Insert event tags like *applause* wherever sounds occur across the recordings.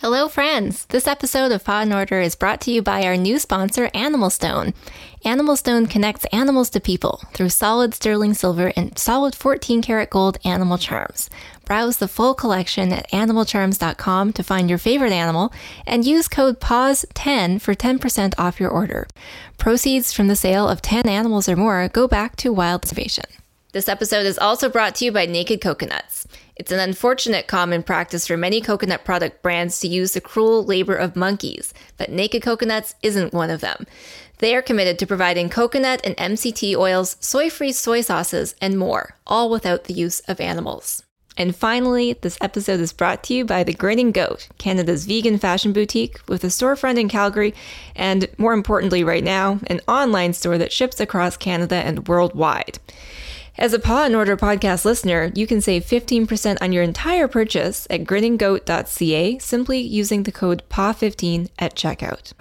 Hello, friends. This episode of Paw and Order is brought to you by our new sponsor, Animal Stone. Animal Stone connects animals to people through solid sterling silver and solid 14 karat gold animal charms. Browse the full collection at animalcharms.com to find your favorite animal and use code PAWS10 for 10% off your order. Proceeds from the sale of 10 animals or more go back to wild conservation. This episode is also brought to you by Naked Coconuts. It's an unfortunate common practice for many coconut product brands to use the cruel labor of monkeys, but Naked Coconuts isn't one of them. They are committed to providing coconut and MCT oils, soy free soy sauces, and more, all without the use of animals. And finally, this episode is brought to you by The Grinning Goat, Canada's vegan fashion boutique with a storefront in Calgary, and more importantly, right now, an online store that ships across Canada and worldwide. As a Paw and Order podcast listener, you can save 15% on your entire purchase at grinninggoat.ca simply using the code PAW15 at checkout.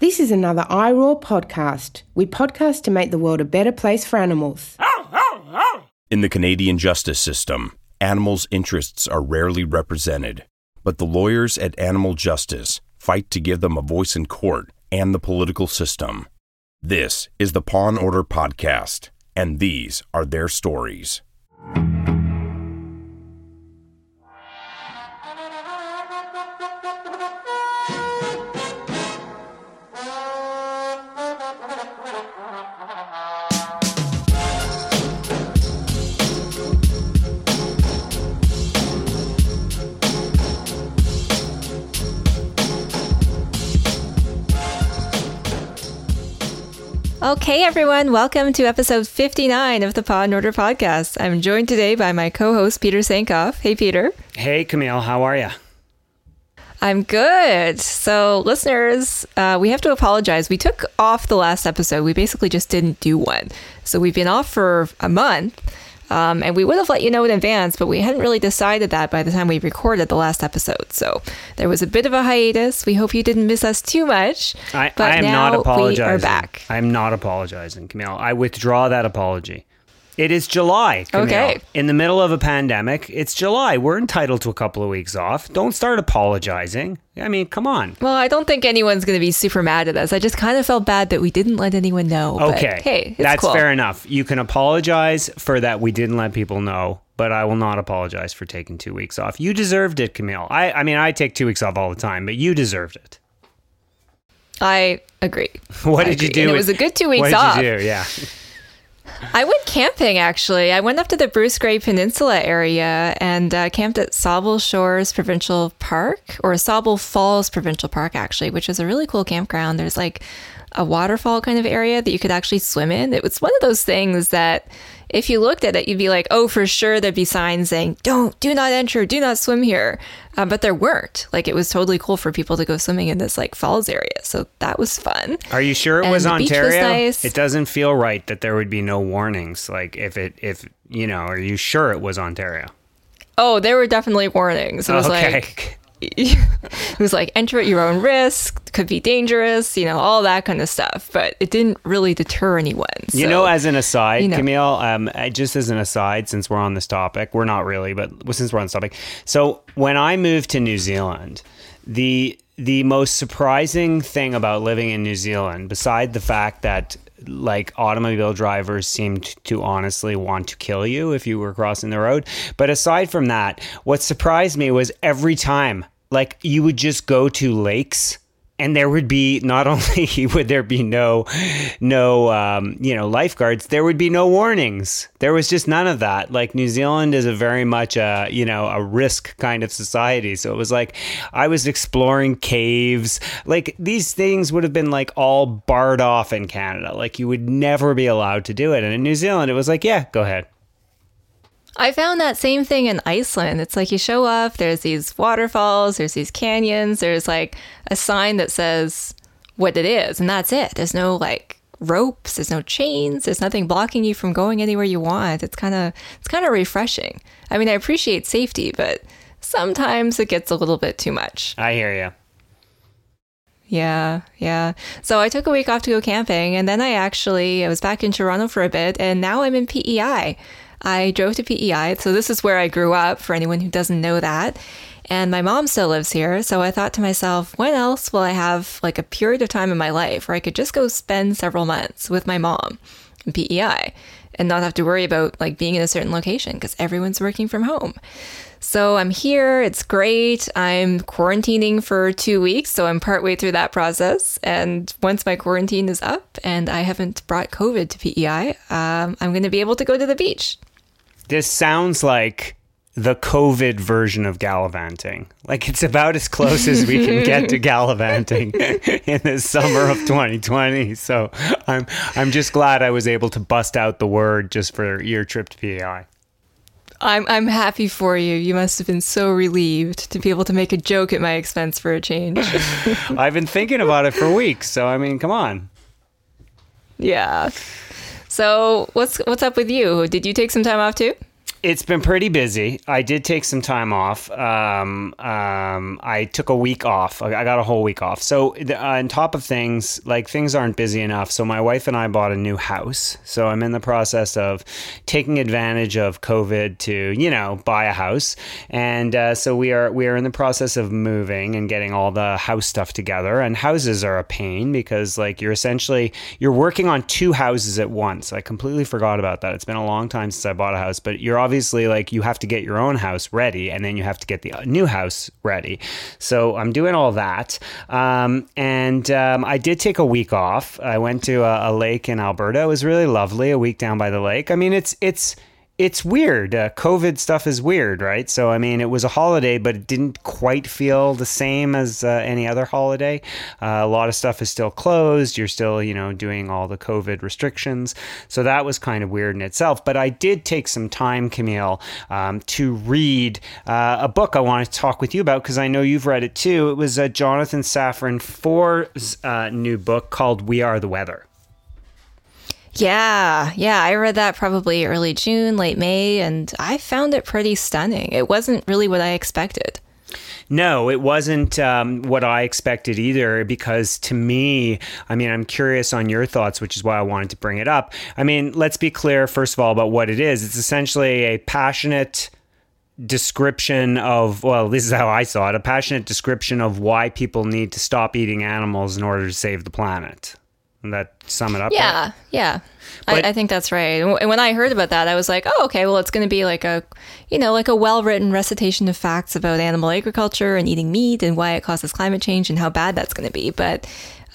This is another iRaw podcast. We podcast to make the world a better place for animals. In the Canadian justice system, animals' interests are rarely represented, but the lawyers at Animal Justice fight to give them a voice in court and the political system. This is the Paw and Order podcast and these are their stories. Okay, everyone, welcome to episode 59 of the Paw and Order podcast. I'm joined today by my co host, Peter Sankoff. Hey, Peter. Hey, Camille, how are you? I'm good. So, listeners, uh, we have to apologize. We took off the last episode. We basically just didn't do one. So, we've been off for a month. Um, and we would have let you know in advance, but we hadn't really decided that by the time we recorded the last episode. So there was a bit of a hiatus. We hope you didn't miss us too much. I, but I am not apologizing. We are back. I am not apologizing, Camille. I withdraw that apology. It is July. Camille. Okay. In the middle of a pandemic, it's July. We're entitled to a couple of weeks off. Don't start apologizing. I mean, come on. Well, I don't think anyone's going to be super mad at us. I just kind of felt bad that we didn't let anyone know. but Okay. hey, it's That's cool. fair enough. You can apologize for that we didn't let people know, but I will not apologize for taking two weeks off. You deserved it, Camille. I, I mean, I take two weeks off all the time, but you deserved it. I agree. *laughs* What I did you do? And it was a good two weeks what did off. you do? Yeah. *laughs* I went camping actually. I went up to the Bruce Grey Peninsula area and uh, camped at Sauble Shores Provincial Park or Sauble Falls Provincial Park actually, which is a really cool campground. There's like a waterfall kind of area that you could actually swim in. It was one of those things that if you looked at it, you'd be like, oh, for sure there'd be signs saying, don't, do not enter, do not swim here. Uh, but there weren't. Like it was totally cool for people to go swimming in this like falls area. So that was fun. Are you sure it And was beach was Ontario? nice. It doesn't feel right that there would be no warnings. Like if it, if you know, are you sure it was Ontario? Oh, there were definitely warnings. It was okay. like *laughs* *laughs* it was like enter at your own risk, could be dangerous, you know, all that kind of stuff. But it didn't really deter anyone. you know, as an aside, you know. Camille, um, just as an aside, since we're on this topic, we're not really, but since we're on this topic, so when I moved to New Zealand, the the most surprising thing about living in New Zealand, beside the fact that like automobile drivers seemed to honestly want to kill you if you were crossing the road, but aside from that, what surprised me was every time, like you would just go to lakes and there would be not *laughs* only would there be no no um, you know lifeguards there would be no warnings. There was just none of that. Like new zealand is a very much a you know a risk kind of society. So it was like i was exploring caves. Like these things would have been like all barred off in canada. Like you would never be allowed to do it. And in new zealand it was like yeah go ahead I found that same thing in Iceland. It's like you show up, there's these waterfalls, there's these canyons, there's like a sign that says what it is, and that's it. There's no like ropes, there's no chains, there's nothing blocking you from going anywhere you want. It's kind of it's kind of refreshing. I mean, I appreciate safety, but sometimes it gets a little bit too much. i hear you Yeah, yeah. So I took a week off to go camping, and then I actually I was back in Toronto for a bit, and now I'm in PEI. I drove to PEI, so this is where I grew up. For anyone who doesn't know that, And my mom still lives here. So I thought to myself, when else will I have like a period of time in my life where I could just go spend several months with my mom in PEI and not have to worry about like being in a certain location because everyone's working from home. So I'm here. It's great. I'm quarantining for two weeks. So I'm partway through that process. And once my quarantine is up and I haven't brought COVID to PEI, um, I'm going to be able to go to the beach. This sounds like the COVID version of gallivanting. Like it's about as close as we can get to *laughs* gallivanting *laughs* in the summer of 2020. So I'm I'm just glad I was able to bust out the word just for your trip to PEI. I'm I'm happy for you. You must have been so relieved to be able to make a joke at my expense for a change. *laughs* I've been thinking about it for weeks, so I mean, come on. Yeah. So what's what's up with you? Did you take some time off too? It's been pretty busy. I did take some time off. Um, um, I took a week off. I got a whole week off. So, uh, on top of things, like things aren't busy enough. So, my wife and I bought a new house. So, I'm in the process of taking advantage of COVID to, you know, buy a house. And uh, so we are we are in the process of moving and getting all the house stuff together. And houses are a pain because, like, you're essentially you're working on two houses at once. I completely forgot about that. It's been a long time since I bought a house, but you're obviously obviously like you have to get your own house ready and then you have to get the new house ready. So I'm doing all that. Um, and um, I did take a week off. I went to a, a lake in Alberta. It was really lovely. A week down by the lake. I mean, it's it's it's weird. Uh, COVID stuff is weird, right? So, I mean, it was a holiday, but it didn't quite feel the same as uh, any other holiday. Uh, a lot of stuff is still closed. You're still, you know, doing all the COVID restrictions. So that was kind of weird in itself. But I did take some time, Camille, um, to read uh, a book I want to talk with you about because I know you've read it too. It was uh, Jonathan Safran Foer's uh, new book called We Are the Weather. Yeah, yeah, I read that probably early June, late May, and I found it pretty stunning. It wasn't really what I expected. No, it wasn't um, what I expected either. Because to me, I mean, I'm curious on your thoughts, which is why I wanted to bring it up. I mean, let's be clear, first of all, about what it is. It's essentially a passionate description of, well, this is how I saw it a passionate description of why people need to stop eating animals in order to save the planet that sum it up? Yeah, right? yeah. But, I, I, think that's right. And when I heard about that, I was like, oh, okay, well, it's going to be like a, you know, like a well written recitation of facts about animal agriculture and eating meat and why it causes climate change and how bad that's going to be. But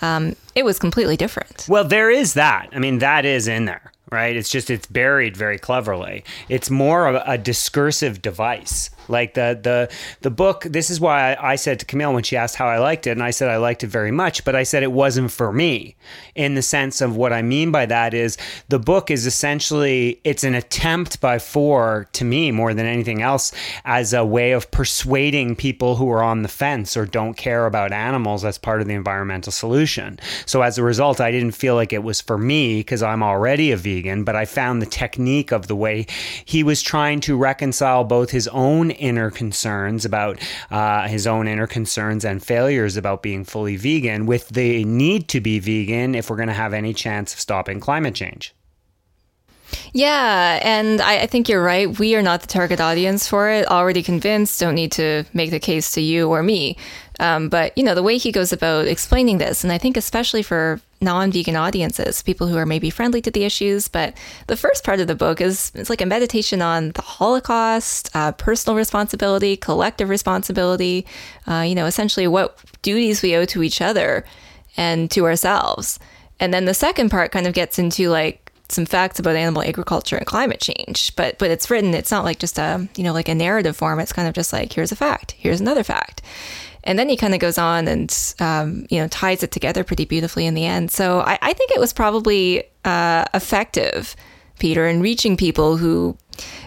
um, it was completely different. Well, there is that. I mean, that is in there, right? It's just, it's buried very cleverly. It's more of a discursive device like the the the book. This is why I, I said to Camille when she asked how I liked it, and I said I liked it very much, but I said it wasn't for me. In the sense of what I mean by that is the book is essentially it's an attempt by Foer to me more than anything else as a way of persuading people who are on the fence or don't care about animals as part of the environmental solution. So as a result, I didn't feel like it was for me because I'm already a vegan, but I found the technique of the way he was trying to reconcile both his own inner concerns about uh, his own inner concerns and failures about being fully vegan with the need to be vegan if we're going to have any chance of stopping climate change. Yeah, and I, I, think you're right. We are not the target audience for it. Already convinced, don't need to make the case to you or me. Um, but you know the way he goes about explaining this, and I think especially for non-vegan audiences, people who are maybe friendly to the issues. But the first part of the book is it's like a meditation on the Holocaust, uh, personal responsibility, collective responsibility. Uh, you know, essentially what duties we owe to each other and to ourselves. And then the second part kind of gets into like some facts about animal agriculture and climate change. But but it's written. It's not like just a you know like a narrative form. It's kind of just like here's a fact, here's another fact. And then he kind of goes on and, um, you know, ties it together pretty beautifully in the end. So I, I think it was probably uh, effective, Peter, in reaching people who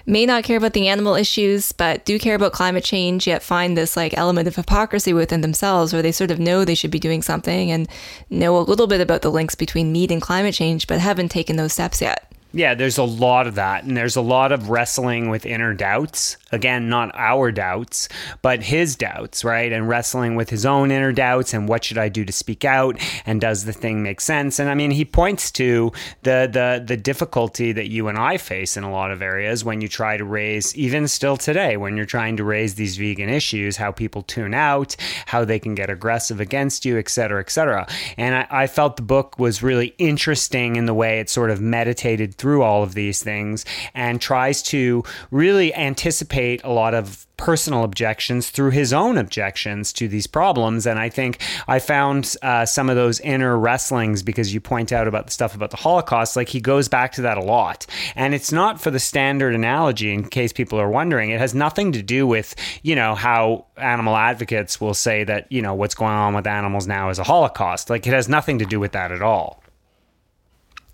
may not care about the animal issues, but do care about climate change, yet find this like element of hypocrisy within themselves where they sort of know they should be doing something and know a little bit about the links between meat and climate change, but haven't taken those steps yet. Yeah, there's a lot of that. And there's a lot of wrestling with inner doubts. Again, not our doubts, but his doubts, right? And wrestling with his own inner doubts and what should I do to speak out? And does the thing make sense? And I mean, he points to the the the difficulty that you and I face in a lot of areas when you try to raise, even still today, when you're trying to raise these vegan issues, how people tune out, how they can get aggressive against you, et cetera, et cetera. And I, I felt the book was really interesting in the way it sort of meditated through all of these things and tries to really anticipate a lot of personal objections through his own objections to these problems. And I think I found uh, some of those inner wrestlings because you point out about the stuff about the Holocaust, like he goes back to that a lot. And it's not for the standard analogy, in case people are wondering. It has nothing to do with, you know, how animal advocates will say that, you know, what's going on with animals now is a Holocaust. Like it has nothing to do with that at all.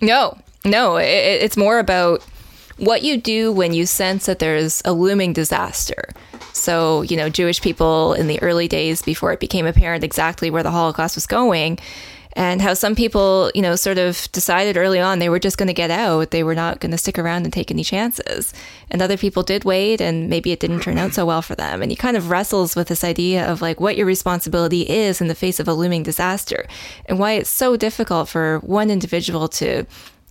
No, no, it, it's more about what you do when you sense that there's a looming disaster. So, you know, Jewish people in the early days before it became apparent exactly where the Holocaust was going, and how some people, you know, sort of decided early on they were just going to get out. They were not going to stick around and take any chances. And other people did wait, and maybe it didn't turn out so well for them. And he kind of wrestles with this idea of like what your responsibility is in the face of a looming disaster and why it's so difficult for one individual to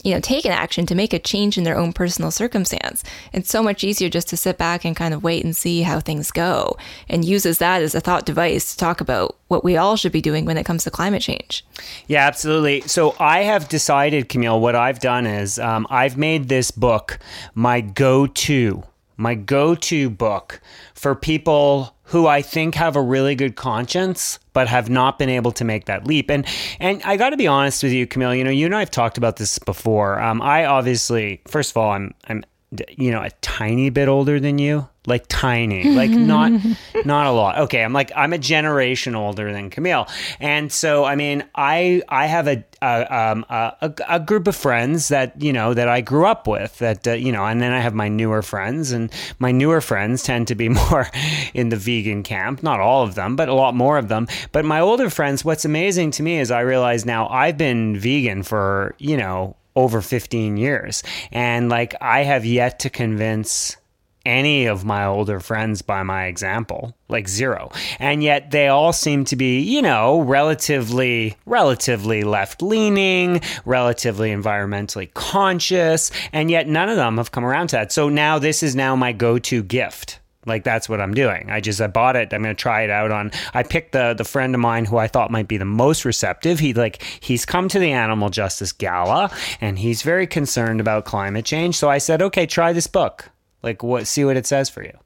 you know, take an action to make a change in their own personal circumstance. It's so much easier just to sit back and kind of wait and see how things go and uses that as a thought device to talk about what we all should be doing when it comes to climate change. Yeah, absolutely. So I have decided, Camille, what I've done is um, I've made this book my go to, my go to book for people who I think have a really good conscience but have not been able to make that leap. And and I got to be honest with you, Camille. You know, you and I have talked about this before. Um, I obviously, first of all, I'm I'm you know a tiny bit older than you? Like tiny. Like not *laughs* not a lot. Okay i'm like i'm a generation older than camille. And so i mean i i have a a, um, a, a group of friends that you know that i grew up with that uh, you know and then i have my newer friends and my newer friends tend to be *laughs* more in the vegan camp. Not all of them but a lot more of them. But my older friends what's amazing to me is i realize now i've been vegan for you know over 15 years. And like, I have yet to convince any of my older friends by my example like zero. And yet they all seem to be you know relatively relatively left leaning relatively environmentally conscious and yet none of them have come around to that. So now this is now my go-to gift like that's what I'm doing. I just I bought it. I'm going to try it out on. I picked the the friend of mine who I thought might be the most receptive. He like he's come to the Animal Justice Gala and he's very concerned about climate change. So I said, okay, try this book. Like what? See what it says for you.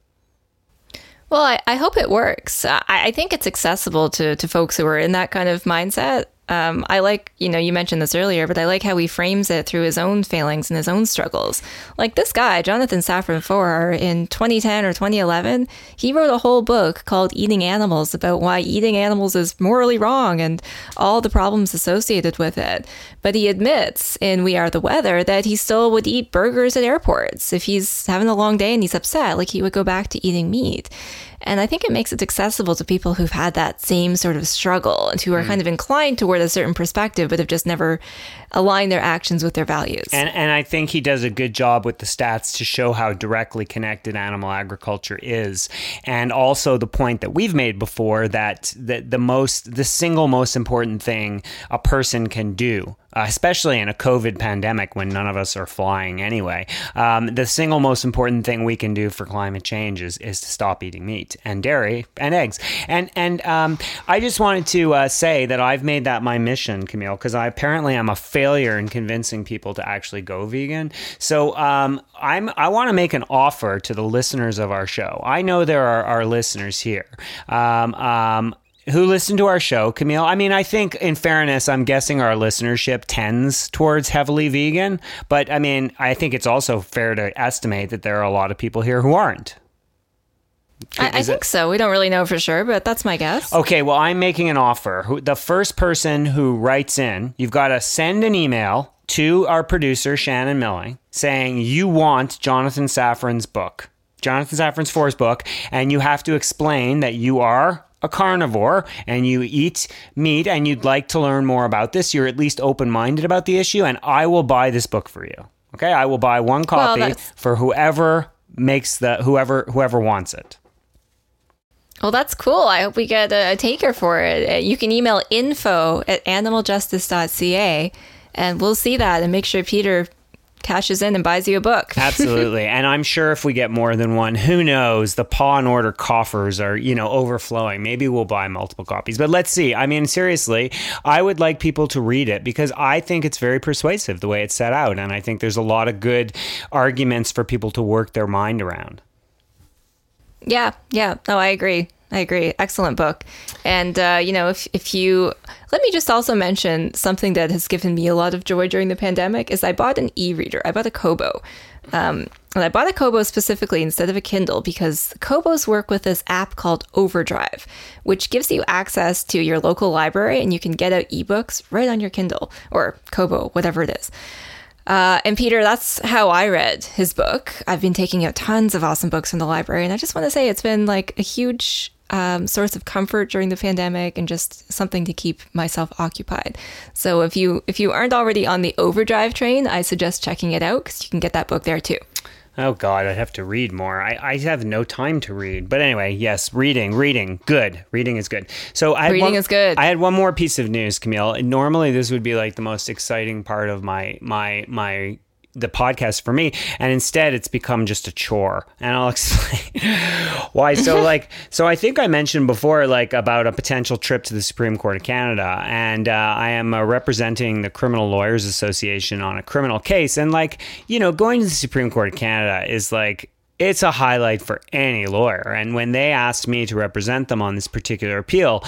Well, I, I hope it works. I, I think it's accessible to to folks who are in that kind of mindset. Um, I like, you know, you mentioned this earlier, but I like how he frames it through his own failings and his own struggles. Like this guy, Jonathan Safran Foer, in 2010 or 2011, he wrote a whole book called Eating Animals about why eating animals is morally wrong and all the problems associated with it. But he admits in We Are the Weather that he still would eat burgers at airports. If he's having a long day and he's upset, like he would go back to eating meat. And I think it makes it accessible to people who've had that same sort of struggle and who are mm. kind of inclined toward a certain perspective, but have just never aligned their actions with their values. And, and I think he does a good job with the stats to show how directly connected animal agriculture is. And also the point that we've made before that, that the most, the single most important thing a person can do uh, especially in a COVID pandemic when none of us are flying anyway. Um, the single most important thing we can do for climate change is, is to stop eating meat and dairy and eggs. And and um, I just wanted to uh, say that I've made that my mission, Camille, because I apparently am a failure in convincing people to actually go vegan. So um, I'm I want to make an offer to the listeners of our show. I know there are our listeners here. Um, um, who listen to our show, Camille. I mean, I think in fairness, I'm guessing our listenership tends towards heavily vegan, but I mean, I think it's also fair to estimate that there are a lot of people here who aren't. I, I, think it? so. We don't really know for sure, but that's my guess. Okay, well, I'm making an offer. The first person who writes in, you've got to send an email to our producer, Shannon Milling, saying you want Jonathan Safran's book, Jonathan Safran's Foer's book, and you have to explain that you are a carnivore and you eat meat and you'd like to learn more about this, you're at least open minded about the issue, and I will buy this book for you. Okay, I will buy one copy that's- for whoever makes the whoever whoever wants it. Well, that's cool. I hope we get a, a taker for it. Uh, You can email info at animaljustice.ca and we'll see that and make sure Peter cashes in and buys you a book. *laughs* Absolutely. and I'm sure if we get more than one, who knows, the paw and order coffers are, you know, overflowing. Maybe we'll buy multiple copies. But let's see. I mean, seriously, I would like people to read it because I think it's very persuasive the way it's set out. And I think there's a lot of good arguments for people to work their mind around. Yeah, yeah. No, I agree. I agree. Excellent book. And uh, you know, if if you let me just also mention something that has given me a lot of joy during the pandemic is I bought an e-reader. I bought a Kobo. Um, and I bought a Kobo specifically instead of a Kindle because Kobos work with this app called Overdrive, which gives you access to your local library and you can get out ebooks right on your Kindle or Kobo, whatever it is. Uh, and Peter, that's how I read his book. I've been taking out tons of awesome books from the library, and I just want to say it's been like a huge um, source of comfort during the pandemic and just something to keep myself occupied. So if you if you aren't already on the Overdrive train, I suggest checking it out because you can get that book there too. Oh God, I'd have to read more. I, I have no time to read. But anyway, yes, reading, reading, good. Reading is good. So I Reading one- is good. I had one more piece of news, Camille. Normally, this would be like the most exciting part of my my my the podcast for me and instead it's become just a chore. And i'll *laughs* explain why. So *laughs* like so i think i mentioned before like about a potential trip to the supreme court of canada and uh, i am uh, representing the criminal lawyers association on a criminal case and like you know going to the supreme court of canada is like it's a highlight for any lawyer. And when they asked me to represent them on this particular appeal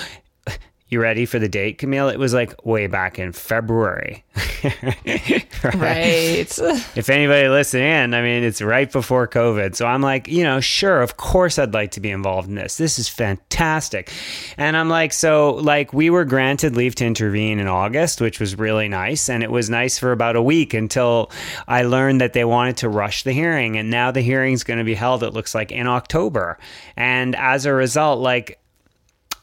you ready for the date, Camille? It was like way back in February. *laughs* Right. *laughs* If anybody listening in, I mean, it's right before COVID. So I'm like, you know, sure, of course I'd like to be involved in this. This is fantastic. And I'm like, so, like, we were granted leave to intervene in August, which was really nice. And it was nice for about a week until I learned that they wanted to rush the hearing. And now the hearing's going to be held, it looks like, in October. And as a result, like,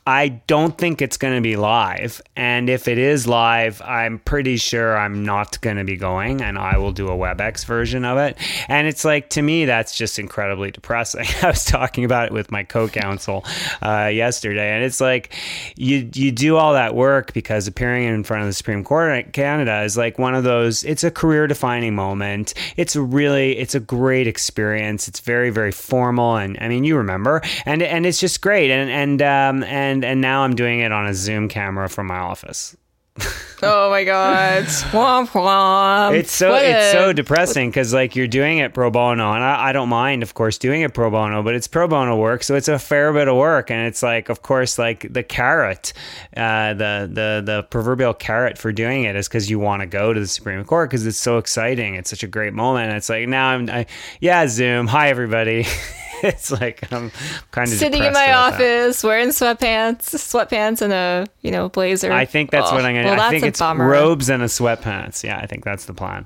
I don't think it's going to be live. And if it is live, I'm pretty sure I'm not going to be going and I will do a WebEx version of it. And it's like, to me, that's just incredibly depressing. *laughs* I was talking about it with my co counsel uh, yesterday. And it's like, you, you do all that work because appearing in front of the Supreme Court of Canada is like one of those, it's a career defining moment. It's really, it's a great experience. It's very, very formal. And I mean, you remember, and, and it's just great. And, and, um, and, and now I'm doing it on a Zoom camera from my office. oh my god. *laughs* Womp womp. It's so What it's so depressing because like you're doing it pro bono, and I, I don't mind, of course, doing it pro bono, but it's pro bono work, so it's a fair bit of work, and it's like, of course, like the carrot, uh, the the the proverbial carrot for doing it is because you want to go to the Supreme Court because it's so exciting, it's such a great moment. And it's like now I'm, I, yeah, Zoom, hi everybody. *laughs* *laughs* it's like I'm kind of sitting in my office wearing sweatpants, sweatpants and a you know blazer. I think that's Oh, what I'm gonna. Well, I that's think it's bummer. robes and a sweatpants. Yeah, I think that's the plan.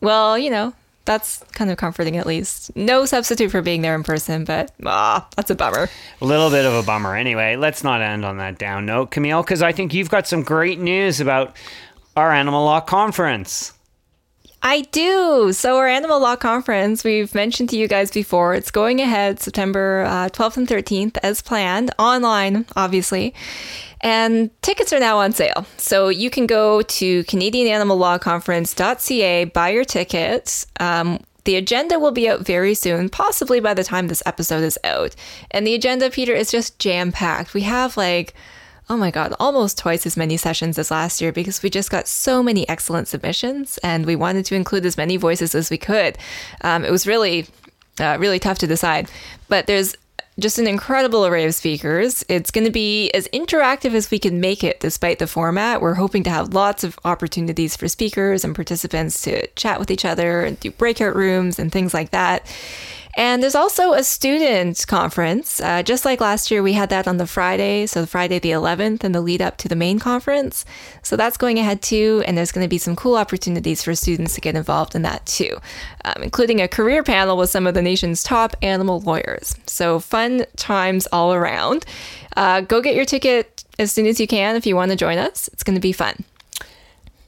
Well, you know that's kind of comforting at least. No substitute for being there in person, but ah, that's a bummer. A little bit of a bummer. Anyway, let's not end on that down note, Camille, because I think you've got some great news about our animal law conference. I do. So, our animal law conference, we've mentioned to you guys before, it's going ahead September uh, 12th and 13th as planned, online, obviously. And tickets are now on sale. So, you can go to CanadianAnimalLawConference.ca, buy your tickets. Um, the agenda will be out very soon, possibly by the time this episode is out. And the agenda, Peter, is just jam packed. We have like oh my God, almost twice as many sessions as last year because we just got so many excellent submissions and we wanted to include as many voices as we could. Um, it was really, uh, really tough to decide. But there's just an incredible array of speakers. It's going to be as interactive as we can make it despite the format. We're hoping to have lots of opportunities for speakers and participants to chat with each other and do breakout rooms and things like that. And there's also a student conference. Uh, just like last year, we had that on the Friday, so Friday the 11th, and the lead up to the main conference. So that's going ahead too. And there's going to be some cool opportunities for students to get involved in that too, um, including a career panel with some of the nation's top animal lawyers. So fun times all around. Uh, go get your ticket as soon as you can if you want to join us. It's going to be fun.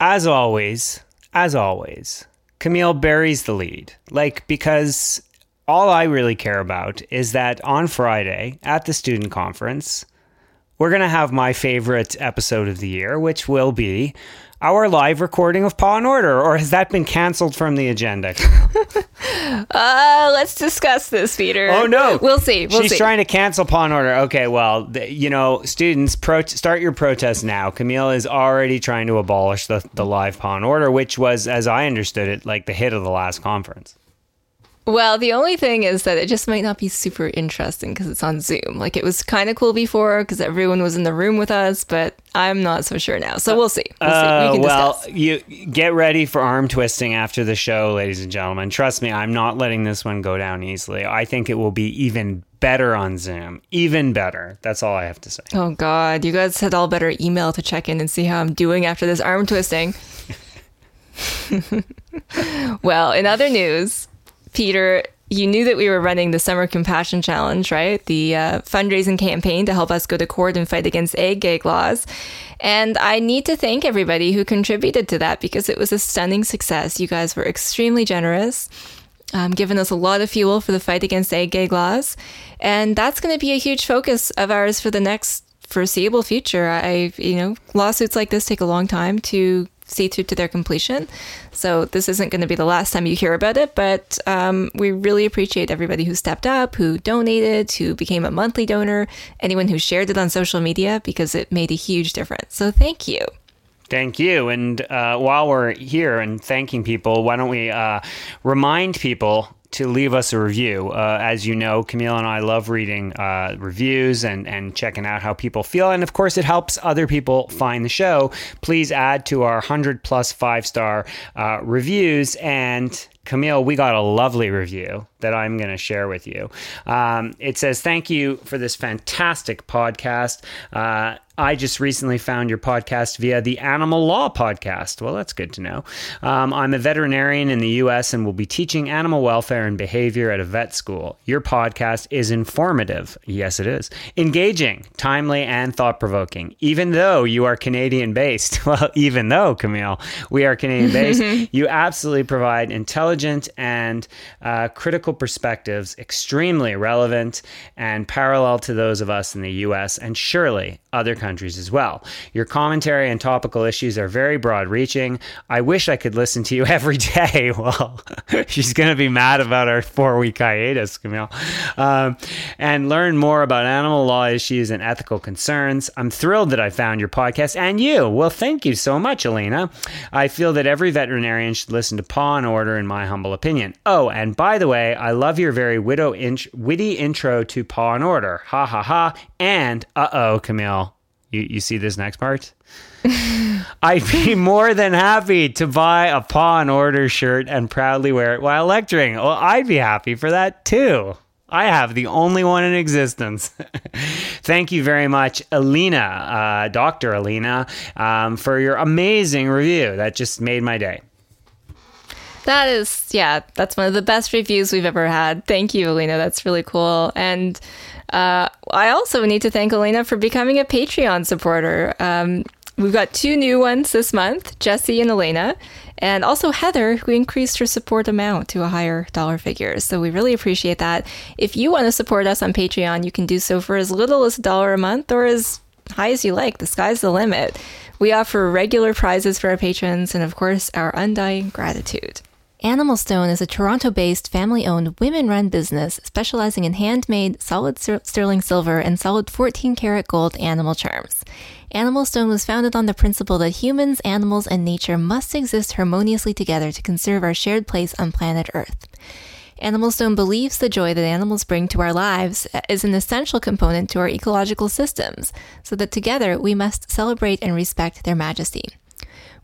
As always, as always, Camille buries the lead. Like, because all I really care about is that on Friday at the student conference, we're going to have my favorite episode of the year, which will be our live recording of Paw and Order, or has that been canceled from the agenda? *laughs* uh, let's discuss this, Peter. Oh no, we'll see. We'll She's see. trying to cancel Paw and Order. Okay, well, you know, students, pro- start your protest now. Camille is already trying to abolish the the live Paw and Order, which was, as I understood it, like the hit of the last conference. Well, the only thing is that it just might not be super interesting because it's on Zoom. Like it was kind of cool before because everyone was in the room with us, but I'm not so sure now. So we'll see. We'll see. Uh, We can well, discuss. you get ready for arm twisting after the show, ladies and gentlemen. Trust me, I'm not letting this one go down easily. I think it will be even better on Zoom. Even better. That's all I have to say. Oh God, you guys had all better email to check in and see how I'm doing after this arm twisting. *laughs* well, in other news, Peter, you knew that we were running the Summer Compassion Challenge, right? The uh, fundraising campaign to help us go to court and fight against ag gag laws. And I need to thank everybody who contributed to that because it was a stunning success. You guys were extremely generous um, given us a lot of fuel for the fight against ag gag laws. And that's going to be a huge focus of ours for the next foreseeable future. I, you know, lawsuits like this take a long time to see through to their completion. So this isn't going to be the last time you hear about it, but um, we really appreciate everybody who stepped up, who donated, who became a monthly donor, anyone who shared it on social media because it made a huge difference. So thank you. Thank you. And uh, while we're here and thanking people, why don't we uh, remind people to leave us a review? Uh, as you know, Camille and I love reading uh, reviews and, and checking out how people feel. And of course, it helps other people find the show. Please add to our 100 plus five star uh, reviews. And Camille, we got a lovely review that I'm going to share with you. Um, it says, Thank you for this fantastic podcast. I just recently found your podcast via the Animal Law Podcast. Well, that's good to know. Um, I'm a veterinarian in the U.S. and will be teaching animal welfare and behavior at a vet school. Your podcast is informative. Yes, it is. Engaging, timely, and thought provoking. Even though you are Canadian based, *laughs* well, even though, Camille, we are Canadian based, *laughs* you absolutely provide intelligent and uh, critical perspectives, extremely relevant and parallel to those of us in the U.S. and surely other countries as well. Your commentary and topical issues are very broad reaching. I wish I could listen to you *laughs* every day. *laughs* Well, she's going to be mad about our four week hiatus, Camille. Um, and learn more about animal law issues and ethical concerns. I'm thrilled that I found your podcast and you. Well, thank you so much, Alina. I feel that every veterinarian should listen to Paw and Order, in my humble opinion. Oh, and by the way, I love your very widow witty intro to Paw and Order. Ha ha ha. And uh oh, Camille. You, you see this next part? *laughs* I'd be more than happy to buy a Paw and Order shirt and proudly wear it while lecturing. Well, I'd be happy for that too. I have the only one in existence. *laughs* Thank you very much, Alina, uh, Dr. Alina, um, for your amazing review. That just made my day. That is, yeah, that's one of the best reviews we've ever had. Thank you, Elena. That's really cool. And uh, I also need to thank Elena for becoming a Patreon supporter. Um, we've got two new ones this month Jesse and Elena, and also Heather, who increased her support amount to a higher dollar figure. So we really appreciate that. If you want to support us on Patreon, you can do so for as little as a dollar a month or as high as you like. The sky's the limit. We offer regular prizes for our patrons and, of course, our undying gratitude. Animal Stone is a Toronto based, family owned, women run business specializing in handmade solid sterling silver and solid 14 karat gold animal charms. Animal Stone was founded on the principle that humans, animals, and nature must exist harmoniously together to conserve our shared place on planet Earth. Animal Stone believes the joy that animals bring to our lives uh, is an essential component to our ecological systems, so that together we must celebrate and respect their majesty.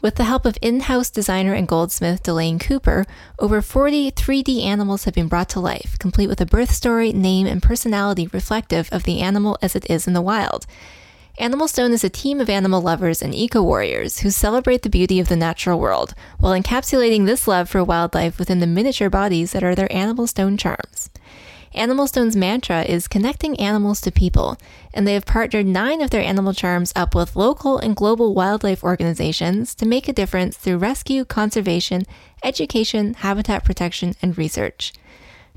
With the help of in house designer and goldsmith Delane Cooper, over 40 3D animals have been brought to life, complete with a birth story, name, and personality reflective of the animal as it is in the wild. Animal Stone is a team of animal lovers and eco warriors who celebrate the beauty of the natural world while encapsulating this love for wildlife within the miniature bodies that are their Animal Stone charms. Animal Stone's mantra is connecting animals to people, and they have partnered nine of their animal charms up with local and global wildlife organizations to make a difference through rescue, conservation, education, habitat protection, and research.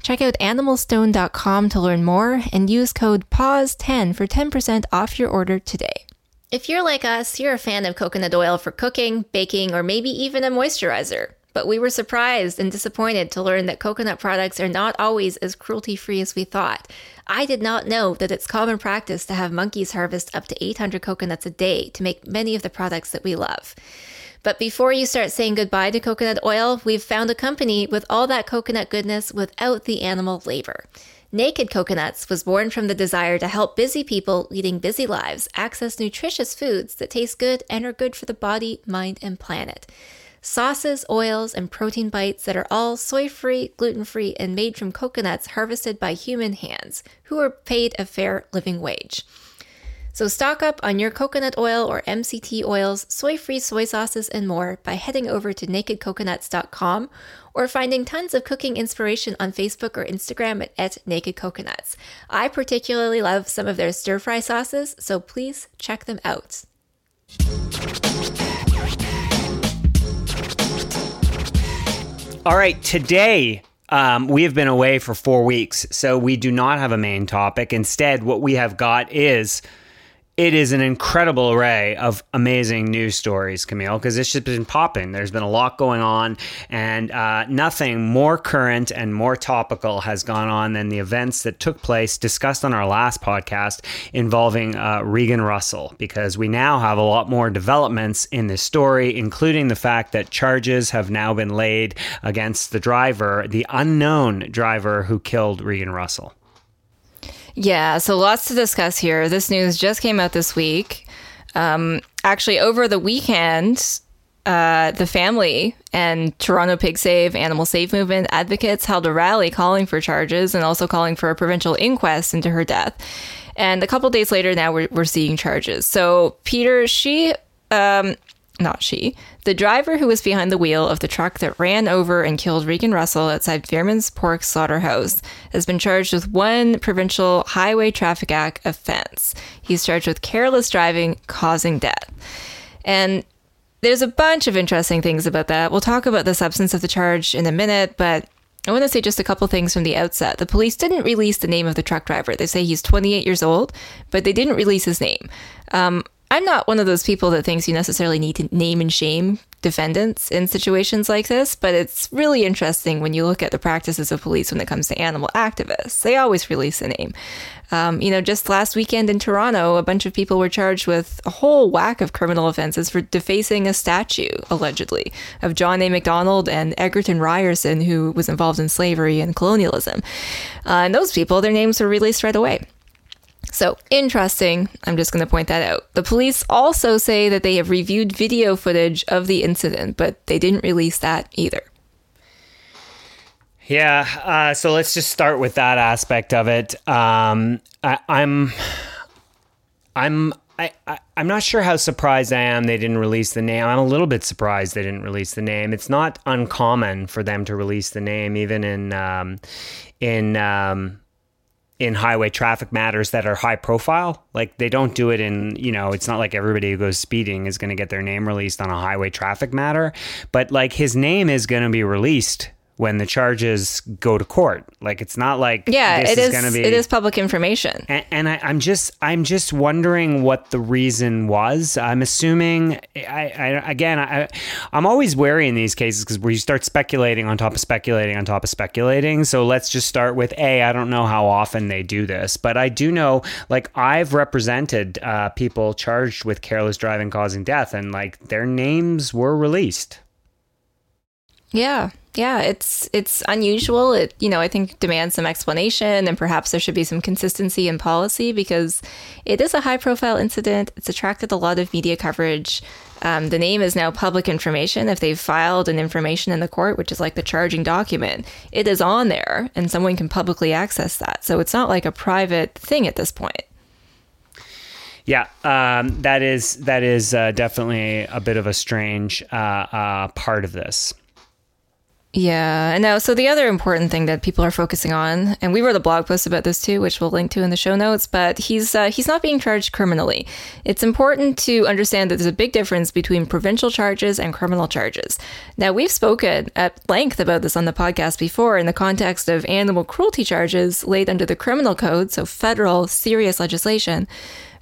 Check out animalstone.com to learn more and use code PAWS10 for 10% off your order today. If you're like us, you're a fan of coconut oil for cooking, baking, or maybe even a moisturizer. But we were surprised and disappointed to learn that coconut products are not always as cruelty free as we thought. I did not know that it's common practice to have monkeys harvest up to 800 coconuts a day to make many of the products that we love. But before you start saying goodbye to coconut oil, we've found a company with all that coconut goodness without the animal labor. Naked Coconuts was born from the desire to help busy people leading busy lives access nutritious foods that taste good and are good for the body, mind, and planet sauces, oils, and protein bites that are all soy free, gluten free, and made from coconuts harvested by human hands, who are paid a fair living wage. So stock up on your coconut oil or MCT oils, soy free soy sauces, and more by heading over to nakedcoconuts.com or finding tons of cooking inspiration on Facebook or Instagram at, at Naked Coconuts. I particularly love some of their stir fry sauces, so please check them out. All right, today um, we have been away for four weeks, so we do not have a main topic. Instead, what we have got is it is an incredible array of amazing news stories, Camille, because it's just been popping. There's been a lot going on, and uh, nothing more current and more topical has gone on than the events that took place discussed on our last podcast involving uh, Regan Russell, because we now have a lot more developments in this story, including the fact that charges have now been laid against the driver, the unknown driver who killed Regan Russell. Yeah, so lots to discuss here. This news just came out this week. Um, actually, over the weekend, uh, the family and Toronto Pig Save, Animal Save Movement advocates held a rally calling for charges and also calling for a provincial inquest into her death. And a couple days later, now we're, we're seeing charges. So, Peter, she um, not she, the driver who was behind the wheel of the truck that ran over and killed Regan Russell outside Fearman's Pork Slaughterhouse, has been charged with one provincial Highway Traffic Act offense. He's charged with careless driving causing death. And there's a bunch of interesting things about that. We'll talk about the substance of the charge in a minute, but I want to say just a couple things from the outset. The police didn't release the name of the truck driver. They say he's 28 years old, but they didn't release his name. Um, I'm not one of those people that thinks you necessarily need to name and shame defendants in situations like this, but it's really interesting when you look at the practices of police when it comes to animal activists. They always release a name. Um, you know, just last weekend in Toronto, a bunch of people were charged with a whole whack of criminal offenses for defacing a statue, allegedly, of John A. Macdonald and Egerton Ryerson, who was involved in slavery and colonialism. Uh, and those people, their names were released right away. So interesting. I'm just going to point that out. The police also say that they have reviewed video footage of the incident, but they didn't release that either. Yeah. Uh, so let's just start with that aspect of it. Um, I, I'm, I'm, I, I, am not sure how surprised I am they didn't release the name. I'm a little bit surprised they didn't release the name. It's not uncommon for them to release the name, even in um, in um, in highway traffic matters that are high profile. Like they don't do it in, you know, it's not like everybody who goes speeding is going to get their name released on a highway traffic matter, but like his name is going to be released when the charges go to court. Like it's not like yeah, it is, is going to be. It is public information, and, and I, am just I'm just wondering what the reason was. I'm assuming I, I again I I'm always wary in these cases because where you start speculating on top of speculating on top of speculating. So let's just start with a. I don't know how often they do this, but I do know like I've represented uh, people charged with careless driving causing death, and like their names were released. Yeah, yeah, it's it's unusual. It you know I think demands some explanation, and perhaps there should be some consistency in policy because it is a high profile incident. It's attracted a lot of media coverage. Um, the name is now public information. If they've filed an information in the court, which is like the charging document, it is on there, and someone can publicly access that. So it's not like a private thing at this point. Yeah, um, that is that is uh, definitely a bit of a strange uh, uh, part of this. Yeah. And now, so the other important thing that people are focusing on, and we wrote a blog post about this too, which we'll link to in the show notes. But he's uh, he's not being charged criminally. It's important to understand that there's a big difference between provincial charges and criminal charges. Now, we've spoken at length about this on the podcast before in the context of animal cruelty charges laid under the criminal code, so federal serious legislation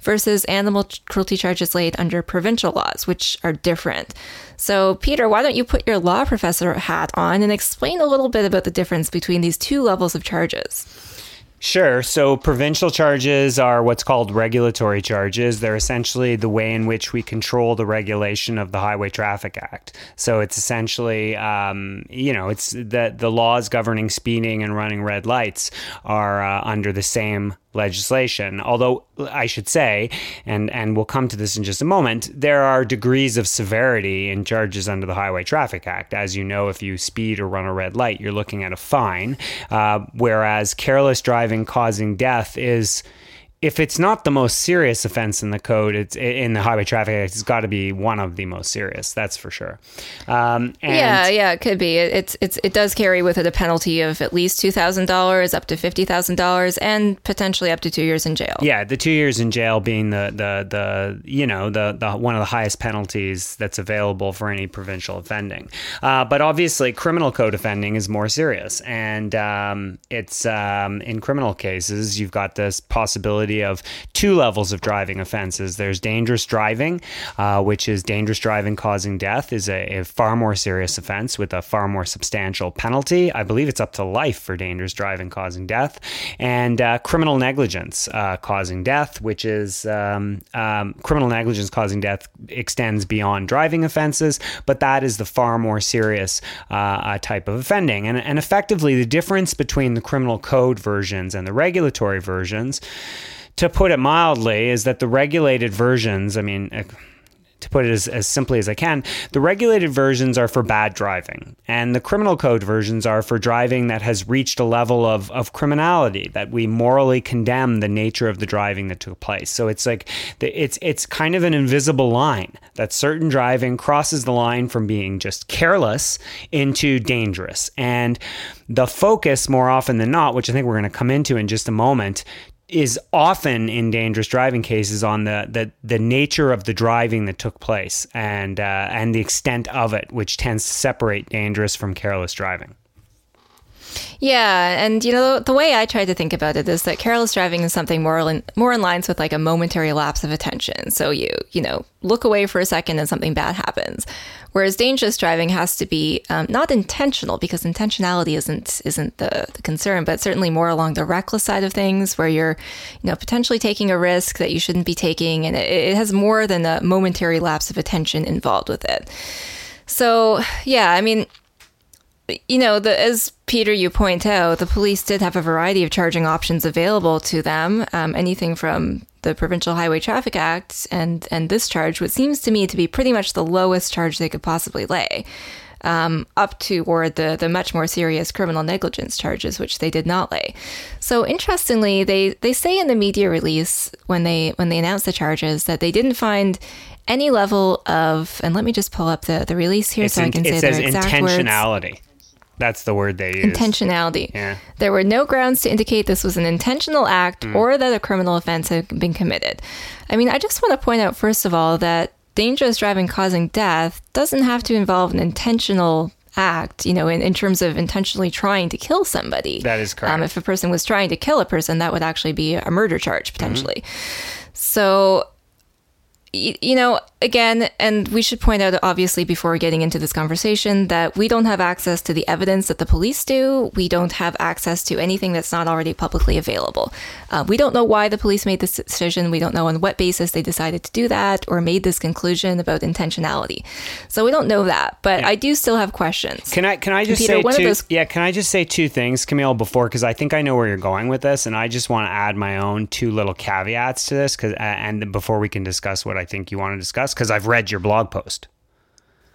versus animal cruelty charges laid under provincial laws, which are different. So, Peter, why don't you put your law professor hat on and explain a little bit about the difference between these two levels of charges? Sure. So provincial charges are what's called regulatory charges. They're essentially the way in which we control the regulation of the Highway Traffic Act. So it's essentially, um, you know, it's that the laws governing speeding and running red lights are uh, under the same legislation. Although I should say, and and we'll come to this in just a moment, there are degrees of severity in charges under the Highway Traffic Act. As you know, if you speed or run a red light, you're looking at a fine. Uh, whereas careless driving causing death is if it's not the most serious offense in the code, it's in the Highway Traffic Act. It's got to be one of the most serious. That's for sure. Um, yeah, yeah, it could be. It, it's it's it does carry with it a penalty of at least two thousand dollars, up to fifty thousand dollars, and potentially up to two years in jail. Yeah, the two years in jail being the the the you know the the one of the highest penalties that's available for any provincial offending. Uh, but obviously, criminal code offending is more serious, and um, it's um, in criminal cases you've got this possibility of two levels of driving offenses. There's dangerous driving, uh, which is dangerous driving causing death, is a, a, far more serious offense with a far more substantial penalty. I believe it's up to life for dangerous driving causing death, and uh, criminal negligence uh, causing death, which is um, um, criminal negligence causing death extends beyond driving offenses, but that is the far more serious uh, uh, type of offending. And, and effectively, the difference between the criminal code versions and the regulatory versions to put it mildly, is that the regulated versions, I mean, eh, to put it as, as simply as I can, the regulated versions are for bad driving, and the criminal code versions are for driving that has reached a level of, of criminality that we morally condemn the nature of the driving that took place. So it's like it's it's kind of an invisible line that certain driving crosses the line from being just careless into dangerous, and the focus more often than not, which I think we're going to come into in just a moment, is often in dangerous driving cases on the, the, the nature of the driving that took place and uh, and the extent of it, which tends to separate dangerous from careless driving. Yeah, and you know the way I try to think about it is that careless driving is something more in, more in lines with like a momentary lapse of attention. So you you know look away for a second and something bad happens, whereas dangerous driving has to be um, not intentional because intentionality isn't isn't the, the concern, but certainly more along the reckless side of things where you're you know potentially taking a risk that you shouldn't be taking, and it, it has more than a momentary lapse of attention involved with it. So yeah, I mean you know, the, as Peter, you point out, the police did have a variety of charging options available to them. Um, anything from the Provincial Highway Traffic Act and and this charge, what seems to me to be pretty much the lowest charge they could possibly lay, um, up toward the the much more serious criminal negligence charges, which they did not lay. So interestingly, they they say in the media release when they when they announced the charges that they didn't find any level of and let me just pull up the, the release here it's so in, I can say their exact intentionality. Words. That's the word they use. Intentionality. Yeah. There were no grounds to indicate this was an intentional act mm. or that a criminal offense had been committed. I mean, I just want to point out, first of all, that dangerous driving causing death doesn't have to involve an intentional act, you know, in, in terms of intentionally trying to kill somebody. That is correct. Um, if a person was trying to kill a person, that would actually be a murder charge potentially. Mm-hmm. So you know, again, and we should point out, obviously, before getting into this conversation, that we don't have access to the evidence that the police do. We don't have access to anything that's not already publicly available. Uh, we don't know why the police made this decision. We don't know on what basis they decided to do that or made this conclusion about intentionality. So we don't know that. But yeah. I do still have questions. Can I? Can I just Peter, say two? Those... Yeah. Can I just say two things, Camille, before because I think I know where you're going with this, and I just want to add my own two little caveats to this, because and before we can discuss what I I think you want to discuss? Because I've read your blog post.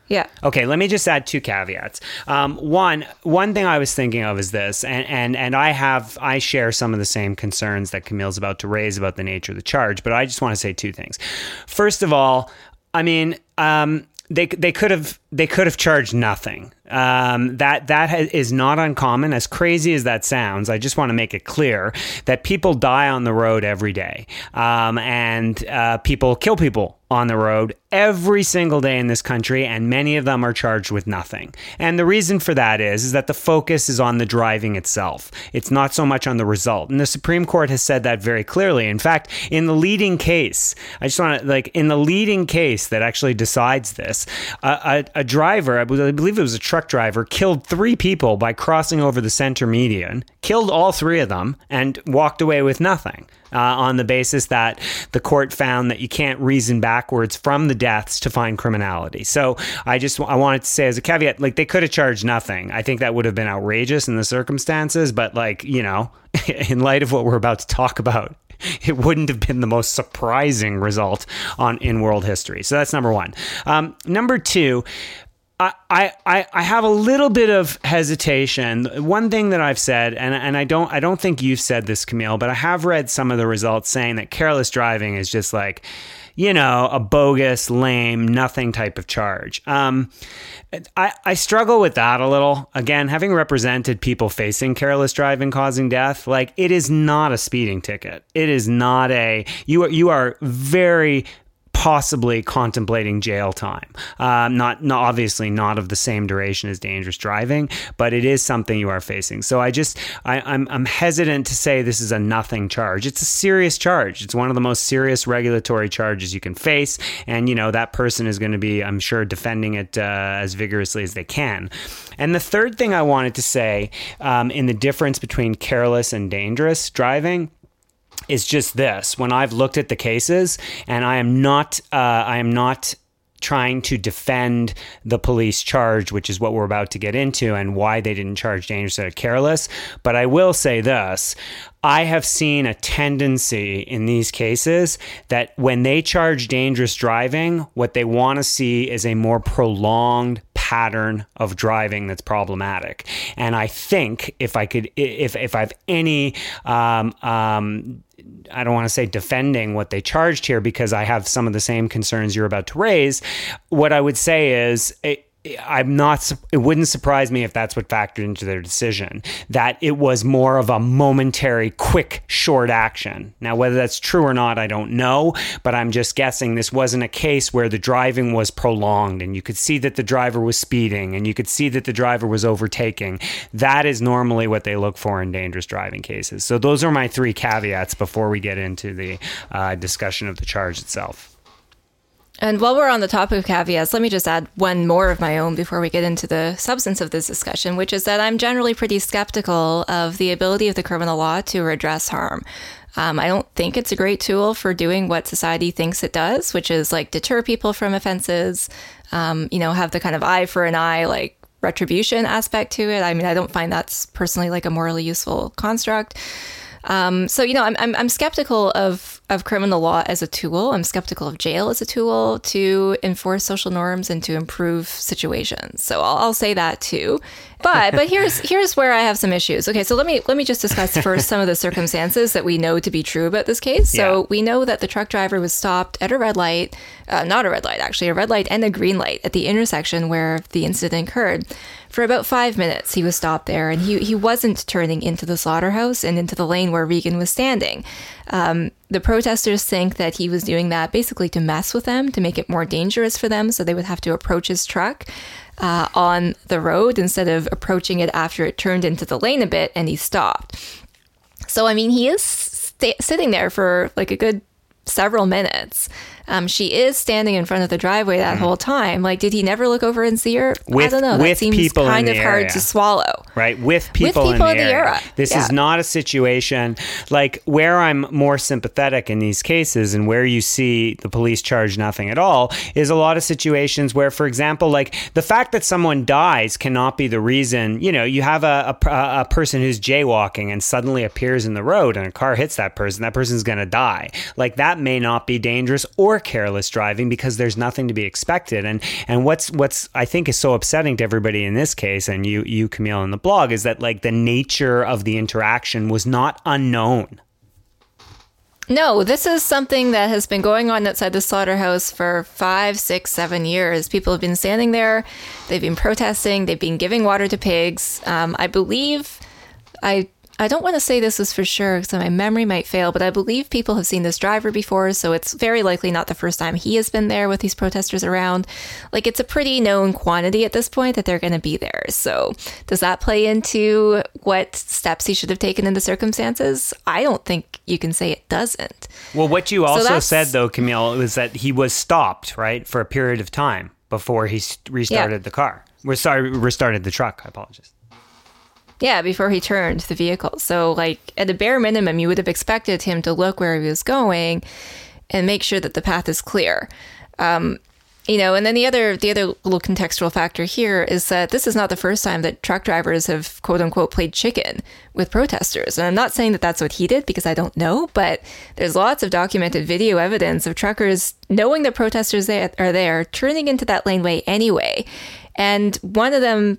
Yeah. Okay, let me just add two caveats. Um, one, one thing I was thinking of is this, and, and and I have I share some of the same concerns that Camille's about to raise about the nature of the charge, but I just want to say two things. First of all, I mean, um, they they could have they could have charged nothing. Um, that that ha- is not uncommon. As crazy as that sounds, I just want to make it clear that people die on the road every day, um, and uh, people kill people on the road every single day in this country, and many of them are charged with nothing. And the reason for that is, is that the focus is on the driving itself. It's not so much on the result. And the Supreme Court has said that very clearly. In fact, in the leading case, I just want to like in the leading case that actually decides this, a, a, a driver, I believe it was a truck driver, killed three people by crossing over the center median, killed all three of them, and walked away with nothing. Uh, on the basis that the court found that you can't reason backwards from the deaths to find criminality. So I just I wanted to say as a caveat, like they could have charged nothing. I think that would have been outrageous in the circumstances, but like you know, *laughs* in light of what we're about to talk about, *laughs* it wouldn't have been the most surprising result on in world history. So that's number one. Um, number two. I, I, I have a little bit of hesitation. One thing that I've said, and, and I don't I don't think you've said this, Camille, but I have read some of the results saying that careless driving is just like, you know, a bogus, lame, nothing type of charge. Um, I, I struggle with that a little. Again, having represented people facing careless driving causing death, like it is not a speeding ticket. It is not a you are you are very possibly contemplating jail time. Um, not, not obviously not of the same duration as dangerous driving, but it is something you are facing. So I just I, I'm I'm hesitant to say this is a nothing charge. It's a serious charge. It's one of the most serious regulatory charges you can face, and you know that person is going to be, I'm sure, defending it uh, as vigorously as they can. And the third thing I wanted to say um, in the difference between careless and dangerous driving is just this. When I've looked at the cases, and I am not, uh, I am not trying to defend the police charge, which is what we're about to get into, and why they didn't charge dangerous or careless. But I will say this. I have seen a tendency in these cases that when they charge dangerous driving, what they want to see is a more prolonged pattern of driving that's problematic. And I think if I could, if if I have any um, um, I don't want to say defending what they charged here because I have some of the same concerns you're about to raise. What I would say is it, I'm not, it wouldn't surprise me if that's what factored into their decision, that it was more of a momentary, quick, short action. Now, whether that's true or not, I don't know, but I'm just guessing this wasn't a case where the driving was prolonged and you could see that the driver was speeding and you could see that the driver was overtaking. That is normally what they look for in dangerous driving cases. So, those are my three caveats before we get into the uh, discussion of the charge itself. And while we're on the topic of caveats, let me just add one more of my own before we get into the substance of this discussion, which is that I'm generally pretty skeptical of the ability of the criminal law to redress harm. Um, I don't think it's a great tool for doing what society thinks it does, which is like deter people from offenses, um, you know, have the kind of eye for an eye, like retribution aspect to it. I mean, I don't find that's personally like a morally useful construct. Um, so you know, I'm, I'm, I'm skeptical of of criminal law as a tool. I'm skeptical of jail as a tool to enforce social norms and to improve situations. So I'll, I'll say that too. But but here's *laughs* here's where I have some issues. Okay, so let me let me just discuss first some of the circumstances that we know to be true about this case. So yeah. we know that the truck driver was stopped at a red light, uh, not a red light actually, a red light and a green light at the intersection where the incident occurred. For about five minutes, he was stopped there, and he he wasn't turning into the slaughterhouse and into the lane where Regan was standing. Um, the protesters think that he was doing that basically to mess with them, to make it more dangerous for them, so they would have to approach his truck uh, on the road instead of approaching it after it turned into the lane a bit and he stopped. So, I mean, he is st- sitting there for like a good several minutes um, she is standing in front of the driveway that mm. whole time. Like, did he never look over and see her? With, I don't know. That seems people kind of hard to swallow. Right. With people, with people in, the, the era. This yeah. is not a situation like where I'm more sympathetic in these cases and where you see the police charge nothing at all is a lot of situations where, for example, like the fact that someone dies cannot be the reason. You know, you have a, a, a person who's jaywalking and suddenly appears in the road and a car hits that person, that person's going to die. Like that may not be dangerous or careless driving because there's nothing to be expected. And and what's what's I think is so upsetting to everybody in this case, and you you Camille in the blog, is that like the nature of the interaction was not unknown. No, this is something that has been going on outside the slaughterhouse for five, six, seven years. People have been standing there, they've been protesting, they've been giving water to pigs. Um, I believe, I I don't want to say this is for sure because my memory might fail, but I believe people have seen this driver before, so it's very likely not the first time he has been there with these protesters around. Like, it's a pretty known quantity at this point that they're going to be there. So, does that play into what steps he should have taken in the circumstances? I don't think you can say it doesn't. Well, what you also so said, though, Camille, was that he was stopped, right, for a period of time before he restarted yeah. the car. We're sorry, restarted the truck. I apologize. Yeah, before he turned the vehicle. So, like, at the bare minimum, you would have expected him to look where he was going and make sure that the path is clear. Um, you know, and then the other the other little contextual factor here is that this is not the first time that truck drivers have quote unquote played chicken with protesters. And I'm not saying that that's what he did because I don't know, but there's lots of documented video evidence of truckers knowing the protesters are there, turning into that laneway anyway. And one of them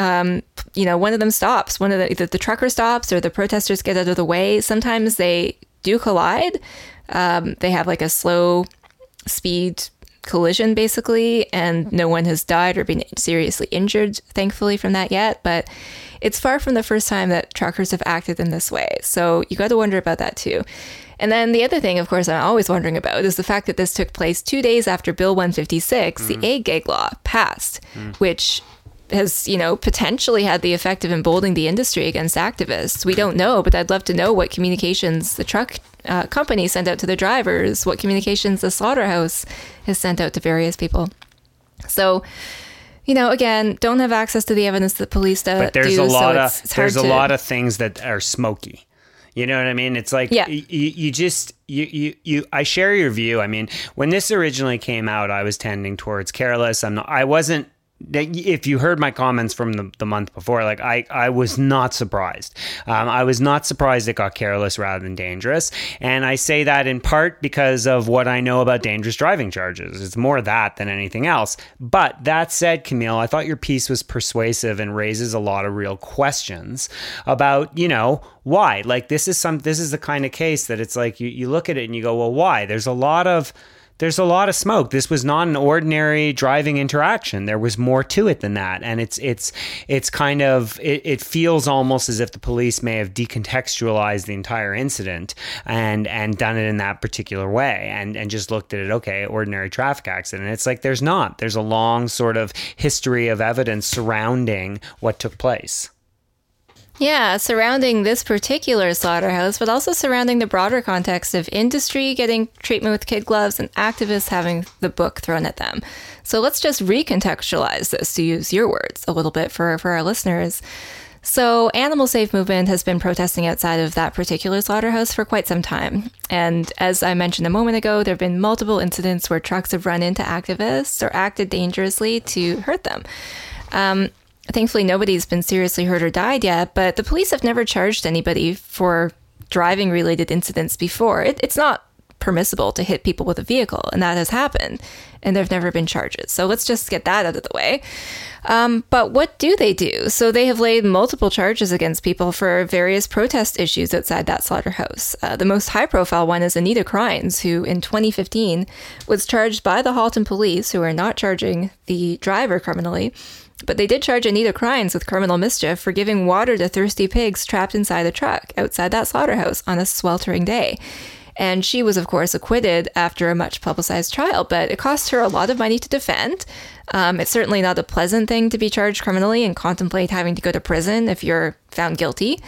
um, you know, one of them stops. One of the either the trucker stops or the protesters get out of the way. Sometimes they do collide. Um, they have like a slow speed collision basically, and no one has died or been seriously injured, thankfully, from that yet. But it's far from the first time that truckers have acted in this way. So you got to wonder about that too. And then the other thing, of course, I'm always wondering about is the fact that this took place two days after Bill 156, mm. the ag gag law, passed, mm. which has, you know, potentially had the effect of emboldening the industry against activists. We don't know, but I'd love to know what communications the truck uh, company sent out to the drivers, what communications the slaughterhouse has sent out to various people. So, you know, again, don't have access to the evidence that police do. But there's do, a lot so of it's, it's there's a to, lot of things that are smoky. You know what I mean? It's like yeah. you, you just you, you you I share your view. I mean, when this originally came out, I was tending towards careless. I'm not I wasn't if you heard my comments from the, the month before, like I, I was not surprised. Um, I was not surprised it got careless rather than dangerous. And I say that in part because of what I know about dangerous driving charges. It's more that than anything else. But that said, Camille, I thought your piece was persuasive and raises a lot of real questions about, you know, why? Like this is some, this is the kind of case that it's like you, you look at it and you go, well, why? There's a lot of, there's a lot of smoke. This was not an ordinary driving interaction. There was more to it than that, and it's it's it's kind of it, it feels almost as if the police may have decontextualized the entire incident and and done it in that particular way, and and just looked at it. Okay, ordinary traffic accident. It's like there's not. There's a long sort of history of evidence surrounding what took place. Yeah, surrounding this particular slaughterhouse, but also surrounding the broader context of industry getting treatment with kid gloves and activists having the book thrown at them. So let's just recontextualize this, to use your words, a little bit for, for our listeners. So, Animal Save Movement has been protesting outside of that particular slaughterhouse for quite some time. And as I mentioned a moment ago, there have been multiple incidents where trucks have run into activists or acted dangerously to hurt them. Um, Thankfully, nobody's been seriously hurt or died yet, but the police have never charged anybody for driving related incidents before. It, it's not permissible to hit people with a vehicle, and that has happened, and there have never been charges. So let's just get that out of the way. Um, but what do they do? So they have laid multiple charges against people for various protest issues outside that slaughterhouse. Uh, the most high profile one is Anita Krajnc, who in 2015 was charged by the Halton police, who are not charging the driver criminally but they did charge Anita Krajnc with criminal mischief for giving water to thirsty pigs trapped inside a truck outside that slaughterhouse on a sweltering day. And she was, of course, acquitted after a much publicized trial, but it cost her a lot of money to defend. Um, it's certainly not a pleasant thing to be charged criminally and contemplate having to go to prison if you're found guilty.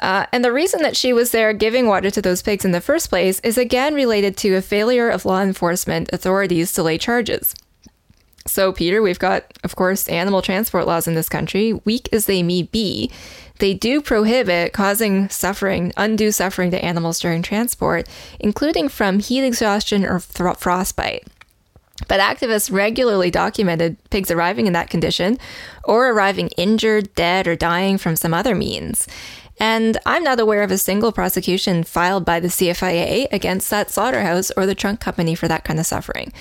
Uh, and the reason that she was there giving water to those pigs in the first place is again related to a failure of law enforcement authorities to lay charges. So, Peter, we've got, of course, animal transport laws in this country, weak as they may be. They do prohibit causing suffering, undue suffering to animals during transport, including from heat exhaustion or frostbite. But activists regularly documented pigs arriving in that condition or arriving injured, dead, or dying from some other means. And I'm not aware of a single prosecution filed by the CFIA against that slaughterhouse or the trunk company for that kind of suffering.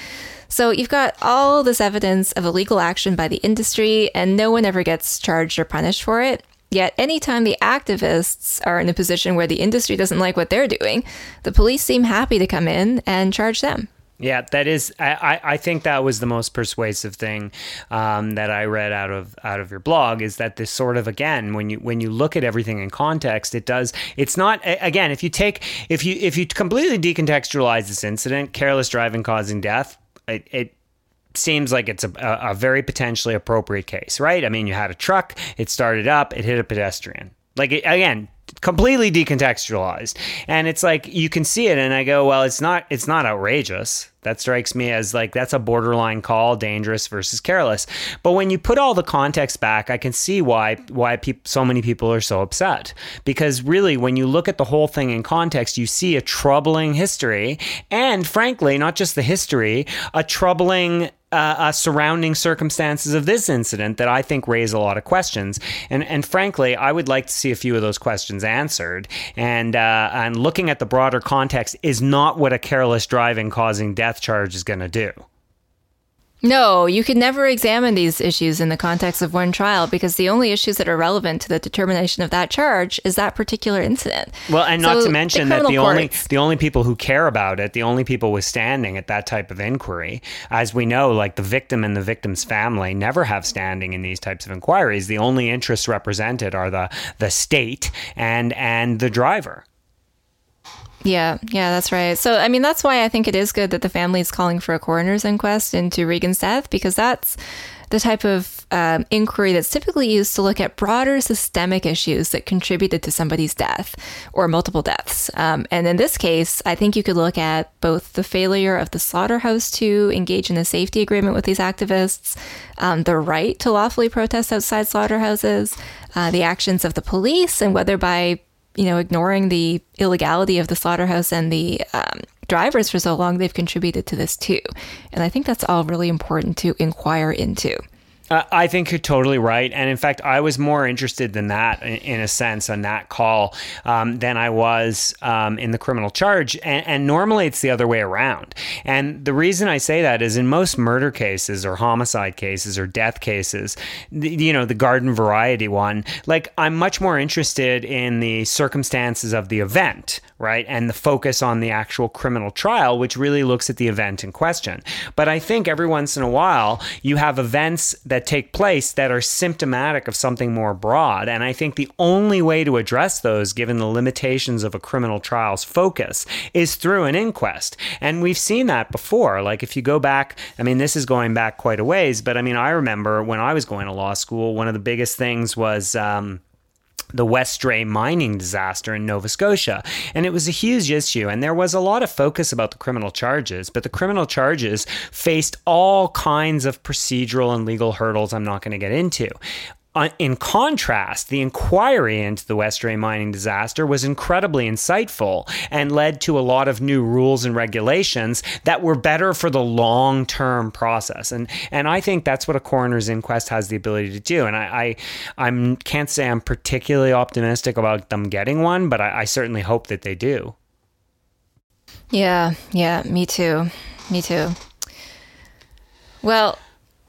So you've got all this evidence of illegal action by the industry, and no one ever gets charged or punished for it. Yet, anytime the activists are in a position where the industry doesn't like what they're doing, the police seem happy to come in and charge them. Yeah, that is. I, I think that was the most persuasive thing um, that I read out of out of your blog is that this sort of again when you when you look at everything in context, it does. It's not again if you take if you if you completely decontextualize this incident, careless driving causing death, it, it seems like it's a, a, very potentially appropriate case, right? I mean, you had a truck, it started up, it hit a pedestrian. Like again, completely decontextualized and it's like you can see it and i go well it's not it's not outrageous that strikes me as like that's a borderline call dangerous versus careless. But when you put all the context back i can see why why pe- so many people are so upset. Because really when you look at the whole thing in context you see a troubling history and frankly not just the history a troubling uh, uh, surrounding circumstances of this incident that I think raise a lot of questions. And and frankly, I would like to see a few of those questions answered. And uh, and looking at the broader context is not what a careless driving causing death charge is going to do. No, you could never examine these issues in the context of one trial because the only issues that are relevant to the determination of that charge is that particular incident. Well, and so not to mention the that the courts, only the only people who care about it, the only people withstanding at that type of inquiry, as we know, like the victim and the victim's family never have standing in these types of inquiries. The only interests represented are the the state and and the driver. Yeah, yeah, that's right. So, I mean, that's why I think it is good that the family is calling for a coroner's inquest into Regan's death because that's the type of um, inquiry that's typically used to look at broader systemic issues that contributed to somebody's death or multiple deaths. Um, and in this case, I think you could look at both the failure of the slaughterhouse to engage in a safety agreement with these activists, um, the right to lawfully protest outside slaughterhouses, uh, the actions of the police, and whether by you know, ignoring the illegality of the slaughterhouse and the um, drivers for so long, they've contributed to this too. And I think that's all really important to inquire into. I think you're totally right. And in fact, I was more interested than that in, in a sense on that call um, than I was um, in the criminal charge. And, and, normally it's the other way around. And the reason I say that is in most murder cases or homicide cases or death cases, the, you know, the garden variety one, like I'm much more interested in the circumstances of the event, right? And the focus on the actual criminal trial, which really looks at the event in question. But I think every once in a while you have events that that take place that are symptomatic of something more broad. And I think the only way to address those, given the limitations of a criminal trial's focus, is through an inquest. And we've seen that before. Like if you go back, I mean, this is going back quite a ways, but I mean, I remember when I was going to law school, one of the biggest things was, um, the Westray mining disaster in Nova Scotia. And it was a huge issue. And there was a lot of focus about the criminal charges, but the criminal charges faced all kinds of procedural and legal hurdles I'm not going to get into. Uh, in contrast, the inquiry into the Westray mining disaster was incredibly insightful and led to a lot of new rules and regulations that were better for the long term process. And and I think that's what a coroner's inquest has the ability to do. And I, I I'm can't say I'm particularly optimistic about them getting one, but I, I certainly hope that they do. Yeah, yeah, me too. Me too. Well,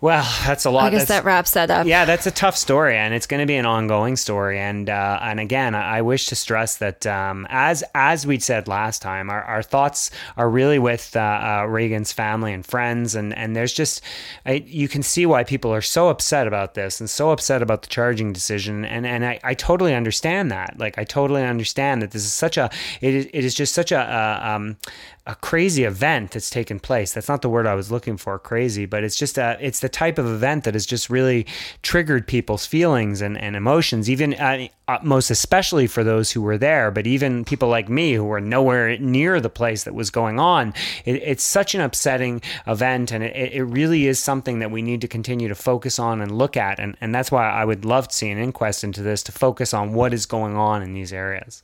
well, that's a lot. I guess that's, that wraps that up. Yeah, that's a tough story, and it's going to be an ongoing story. And uh, and again, I wish to stress that um, as as we said last time, our, our thoughts are really with uh, uh, Regan's family and friends, and and there's just I, you can see why people are so upset about this and so upset about the charging decision, and and I, I totally understand that. Like I totally understand that this is such a it is, it is just such a, a um, a crazy event that's taken place. That's not the word I was looking for, crazy, but it's just a, it's the type of event that has just really triggered people's feelings and, and emotions, even uh, uh, most especially for those who were there, but even people like me who were nowhere near the place that was going on. It, it's such an upsetting event, and it, it really is something that we need to continue to focus on and look at. And, and that's why I would love to see an inquest into this to focus on what is going on in these areas.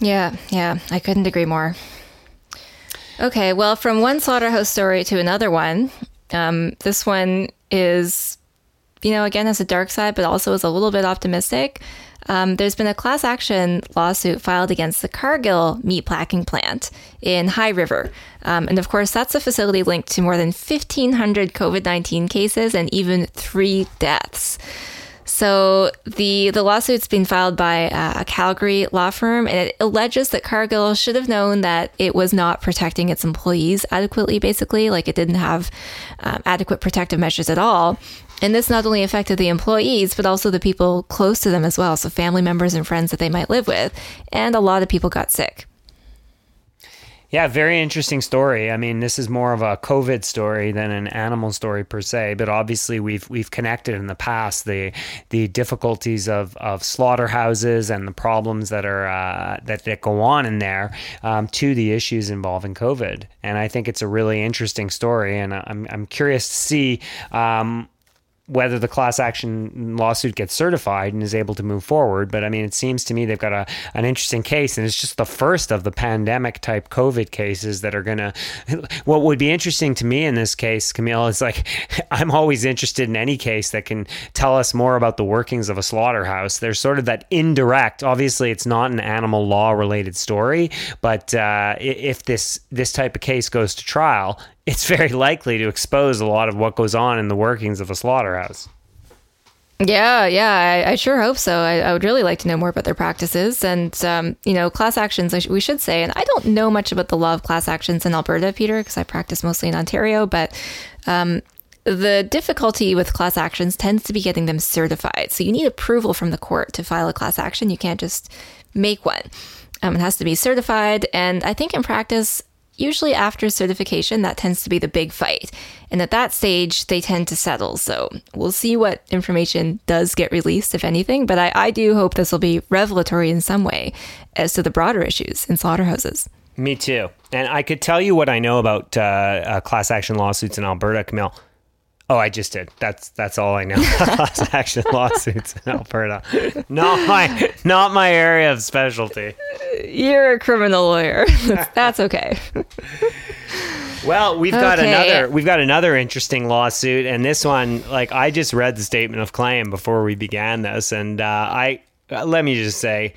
Yeah, yeah, I couldn't agree more. Okay, well, from one slaughterhouse story to another one, um, this one is, you know, again, has a dark side, but also is a little bit optimistic. Um, there's been a class action lawsuit filed against the Cargill meat packing plant in High River. Um, and of course, that's a facility linked to more than 1,500 COVID 19 cases and even three deaths. So the the lawsuit's been filed by uh, a Calgary law firm, and it alleges that Cargill should have known that it was not protecting its employees adequately. Basically, like it didn't have um, adequate protective measures at all. And this not only affected the employees, but also the people close to them as well. So, family members and friends that they might live with. And a lot of people got sick. Yeah, very interesting story. I mean, this is more of a COVID story than an animal story per se, but obviously we've we've connected in the past the the difficulties of, of slaughterhouses and the problems that are uh, that, that go on in there um, to the issues involving COVID. And I think it's a really interesting story, and I'm I'm curious to see. Um, whether the class action lawsuit gets certified and is able to move forward. But I mean, it seems to me they've got a, an interesting case, and it's just the first of the pandemic type COVID cases that are going *laughs* to. What would be interesting to me in this case, Camille, is like *laughs* I'm always interested in any case that can tell us more about the workings of a slaughterhouse. There's sort of that indirect. Obviously, it's not an animal law related story, but uh, if this this type of case goes to trial, it's very likely to expose a lot of what goes on in the workings of a slaughterhouse. Yeah, yeah, I, I sure hope so. I, I, would really like to know more about their practices and, um, you know, class actions, sh- we should say. And I don't know much about the law of class actions in Alberta, Peter, because I practice mostly in Ontario. But um, the difficulty with class actions tends to be getting them certified. So you need approval from the court to file a class action. You can't just make one. Um, it has to be certified. And I think in practice, usually after certification, that tends to be the big fight. And at that stage, they tend to settle. So we'll see what information does get released, if anything. But I, I do hope this will be revelatory in some way as to the broader issues in slaughterhouses. Me too. And I could tell you what I know about uh, uh, class action lawsuits in Alberta, Camille. Oh, I just did. That's that's all I know. *laughs* Class action lawsuits in Alberta. Not my not my area of specialty. You're a criminal lawyer. *laughs* that's okay. Well, we've got okay. another we've got another interesting lawsuit, and this one, like I just read the statement of claim before we began this, and uh, I let me just say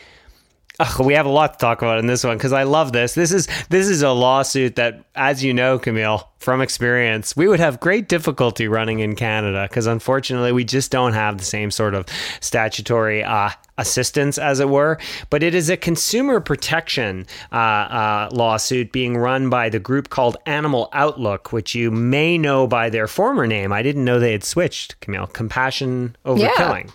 Oh, we have a lot to talk about in this one because I love this. This is this is a lawsuit that, as you know, Camille, from experience, we would have great difficulty running in Canada because unfortunately we just don't have the same sort of statutory uh, assistance, as it were. But it is a consumer protection uh, uh, lawsuit being run by the group called Animal Outlook, which you may know by their former name. I didn't know they had switched, Camille. Compassion over yeah. killing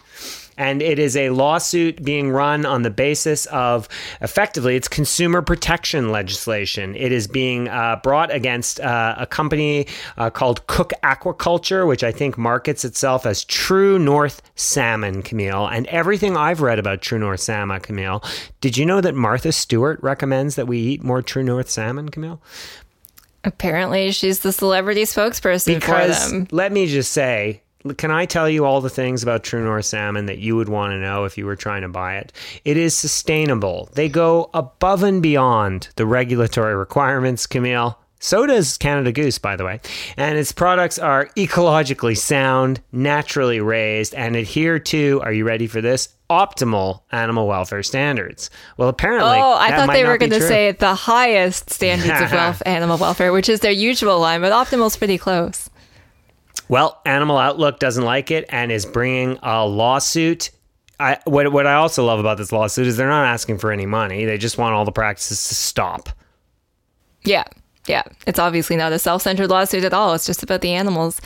and it is a lawsuit being run on the basis of effectively it's consumer protection legislation. It is being uh, brought against uh, a company uh, called Cooke Aquaculture, which I think markets itself as True North Salmon, Camille. And everything I've read about True North Salmon, Camille, did you know that Martha Stewart recommends that we eat more True North salmon, Camille? Apparently, she's the celebrity spokesperson because, for them. Let me just say, can I tell you all the things about True North salmon that you would want to know if you were trying to buy it? It is sustainable. They go above and beyond the regulatory requirements, Camille. So does Canada Goose, by the way. And its products are ecologically sound, naturally raised, and adhere to, are you ready for this? Optimal animal welfare standards. Well, apparently. Oh, I thought they were going to say the highest standards of *laughs* wealth, animal welfare, which is their usual line, but optimal's pretty close. Well, Animal Outlook doesn't like it and is bringing a lawsuit. I, what, what I also love about this lawsuit is they're not asking for any money. They just want all the practices to stop. Yeah. Yeah, it's obviously not a self centered lawsuit at all. It's just about the animals.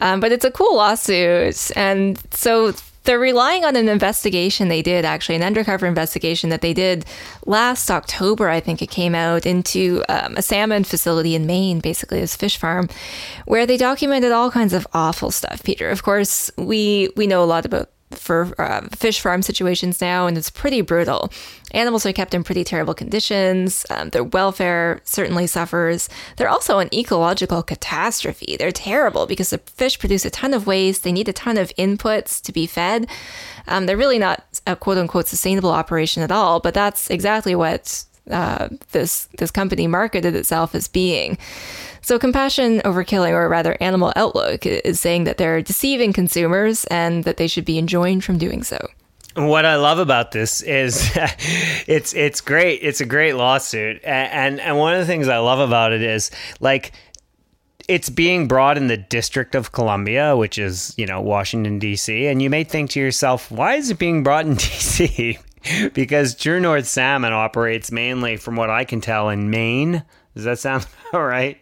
Um, but it's a cool lawsuit. And so they're relying on an investigation they did, actually, an undercover investigation that they did last October, I think it came out, into um, a salmon facility in Maine, basically, this fish farm, where they documented all kinds of awful stuff, Peter. Of course, we, we know a lot about for uh, fish farm situations now, and it's pretty brutal. Animals are kept in pretty terrible conditions. Um, their welfare certainly suffers. They're also an ecological catastrophe. They're terrible because the fish produce a ton of waste. They need a ton of inputs to be fed. Um, they're really not a quote unquote sustainable operation at all, but that's exactly what uh, this this company marketed itself as being. So, compassion over killing, or rather, animal outlook, is saying that they're deceiving consumers and that they should be enjoined from doing so. What I love about this is *laughs* it's it's great. It's a great lawsuit, and and one of the things I love about it is like it's being brought in the District of Columbia, which is, you know, Washington, D.C. And you may think to yourself, why is it being brought in *laughs* D.C.? because True North Salmon operates mainly, from what I can tell, in Maine. Does that sound *laughs* all right?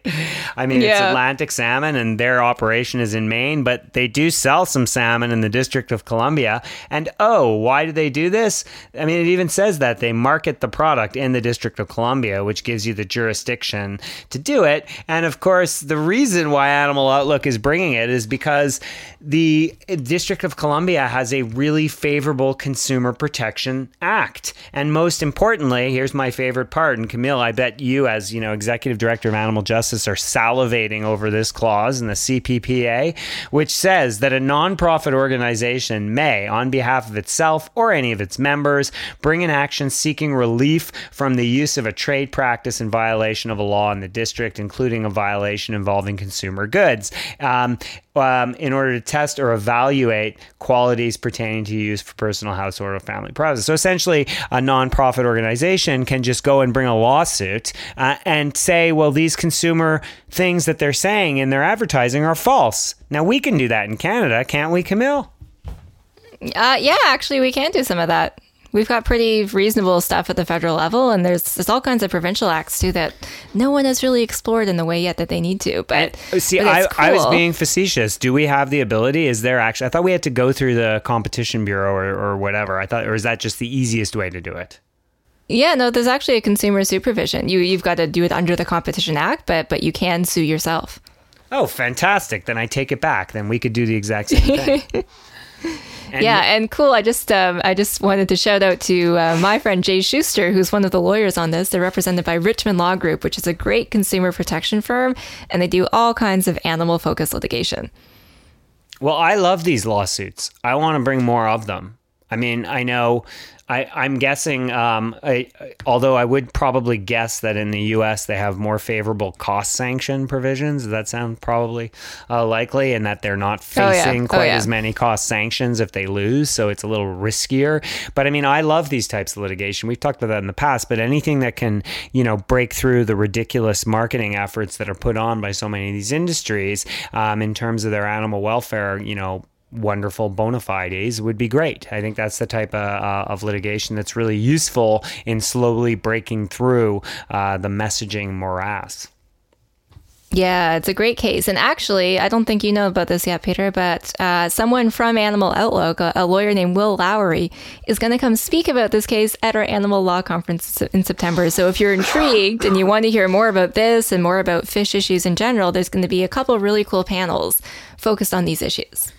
I mean, yeah. it's Atlantic salmon and their operation is in Maine, but they do sell some salmon in the District of Columbia. And oh, why do they do this? I mean, it even says that they market the product in the District of Columbia, which gives you the jurisdiction to do it. And of course, the reason why Animal Outlook is bringing it is because the District of Columbia has a really favorable Consumer Protection Act. And most importantly, here's my favorite part. And Camille, I bet you, as you know, executive director of Animal Justice, are salivating over this clause in the CPPA, which says that a nonprofit organization may, on behalf of itself or any of its members, bring an action seeking relief from the use of a trade practice in violation of a law in the district, including a violation involving consumer goods. Um, um, in order to test or evaluate qualities pertaining to use for personal household or family purposes. So essentially, a nonprofit organization can just go and bring a lawsuit uh, and say, well, these consumer things that they're saying in their advertising are false. Now, we can do that in Canada, can't we, Camille? Uh, yeah, actually, we can do some of that we've got pretty reasonable stuff at the federal level, and there's there's all kinds of provincial acts too that no one has really explored in the way yet that they need to. But see, but I, cool. I was being facetious. Do we have the ability? Is there actually? I thought we had to go through the competition bureau or, or whatever. I thought, or is that just the easiest way to do it? Yeah, no, there's actually a consumer supervision. You you've got to do it under the Competition Act, but but you can sue yourself. Oh, fantastic! Then I take it back. Then we could do the exact same thing. *laughs* And yeah, and cool. I just um, I just wanted to shout out to uh, my friend Jay Shooster, who's one of the lawyers on this. They're represented by Richman Law Group, which is a great consumer protection firm, and they do all kinds of animal focused litigation. Well, I love these lawsuits. I want to bring more of them. I mean, I know I, am guessing, um, I, although I would probably guess that in the U.S. they have more favorable cost sanction provisions. Does that sound probably uh, likely? And that they're not facing oh, yeah. quite oh, yeah. as many cost sanctions if they lose, so it's a little riskier. But I mean, I love these types of litigation. We've talked about that in the past. But anything that can, you know, break through the ridiculous marketing efforts that are put on by so many of these industries um, in terms of their animal welfare, you know wonderful bona fides would be great. I think that's the type of, uh, of litigation that's really useful in slowly breaking through uh, the messaging morass. Yeah, it's a great case. And actually, I don't think you know about this yet, Peter, but uh, someone from Animal Outlook, a, a, lawyer named Will Lowrey, is going to come speak about this case at our animal law conference in September. So if you're intrigued and you want to hear more about this and more about fish issues in general, there's going to be a couple really cool panels focused on these issues.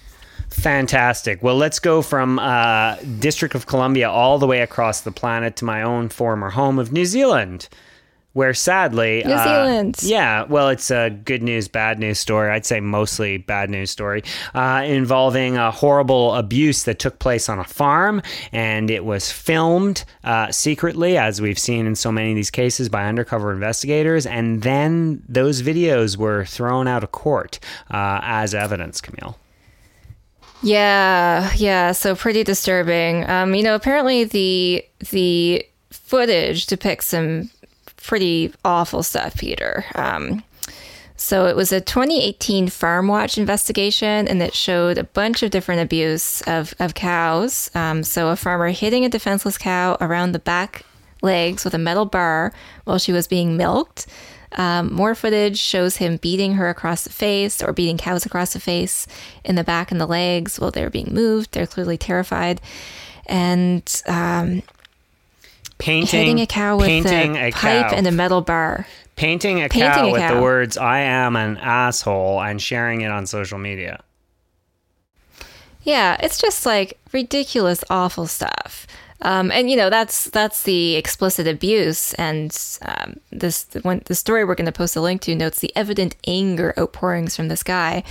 Fantastic. Well, let's go from uh, District of Columbia all the way across the planet to my own former home of New Zealand, where sadly, New uh, Zealand. Yeah, well, it's a good news, bad news story. I'd say mostly bad news story uh, involving a horrible abuse that took place on a farm, and it was filmed uh, secretly, as we've seen in so many of these cases, by undercover investigators, and then those videos were thrown out of court uh, as evidence. Camille. Yeah, yeah. So pretty disturbing. Um, you know, apparently the the footage depicts some pretty awful stuff, Peter. Um, so it was a 2018 Farm Watch investigation, and it showed a bunch of different abuse of of cows. Um, so a farmer hitting a defenseless cow around the back legs with a metal bar while she was being milked. Um, more footage shows him beating her across the face or beating cows across the face in the back and the legs while they're being moved. They're clearly terrified. And um, painting hitting a cow with a, a pipe cow. and a metal bar. Painting a painting cow a with cow. the words "I am an asshole" and sharing it on social media. Yeah, it's just like ridiculous, awful stuff. Um, and you know that's that's the explicit abuse, and um, this when the story we're going to post a link to notes the evident anger outpourings from this guy.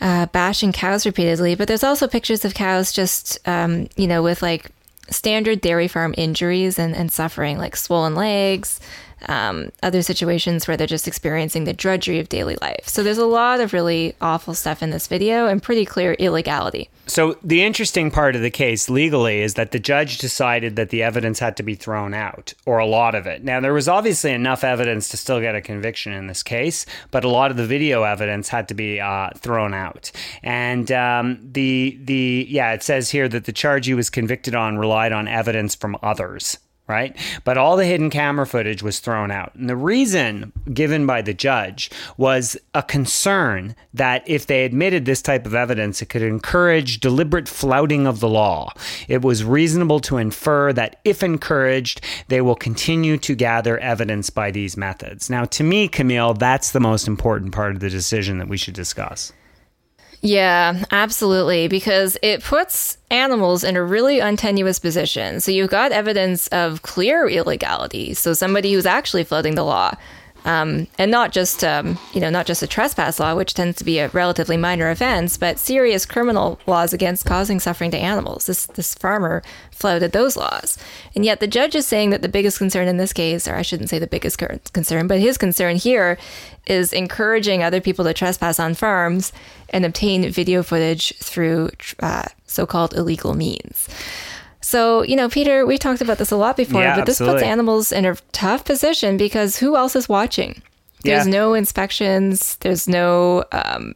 Uh, bashing cows repeatedly, but there's also pictures of cows just, um, you know, with like standard dairy farm injuries and, and suffering, like swollen legs, um, other situations where they're just experiencing the drudgery of daily life. So there's a lot of really awful stuff in this video and pretty clear illegality. So the interesting part of the case legally is that the judge decided that the evidence had to be thrown out, or a lot of it. Now there was obviously enough evidence to still get a conviction in this case, but a lot of the video evidence had to be uh, thrown out. And um, the the yeah, it says here that the charge he was convicted on relied on evidence from others right? But all the hidden camera footage was thrown out. And the reason given by the judge was a concern that if they admitted this type of evidence, it could encourage deliberate flouting of the law. It was reasonable to infer that if encouraged, they will continue to gather evidence by these methods. Now, to me, Camille, that's the most important part of the decision that we should discuss. Yeah, absolutely. Because it puts animals in a really untenuous position. So you've got evidence of clear illegality. So somebody who's actually floating the law um, and not just um, you know not just a trespass law, which tends to be a relatively minor offense, but serious criminal laws against causing suffering to animals. This this farmer flouted those laws, and yet the judge is saying that the biggest concern in this case, or I shouldn't say the biggest concern, but his concern here is encouraging other people to trespass on farms and obtain video footage through uh, so-called illegal means. So, you know, Peter, we talked about this a lot before, yeah, but this absolutely. puts animals in a tough position because who else is watching? There's Yeah. no inspections. There's no um,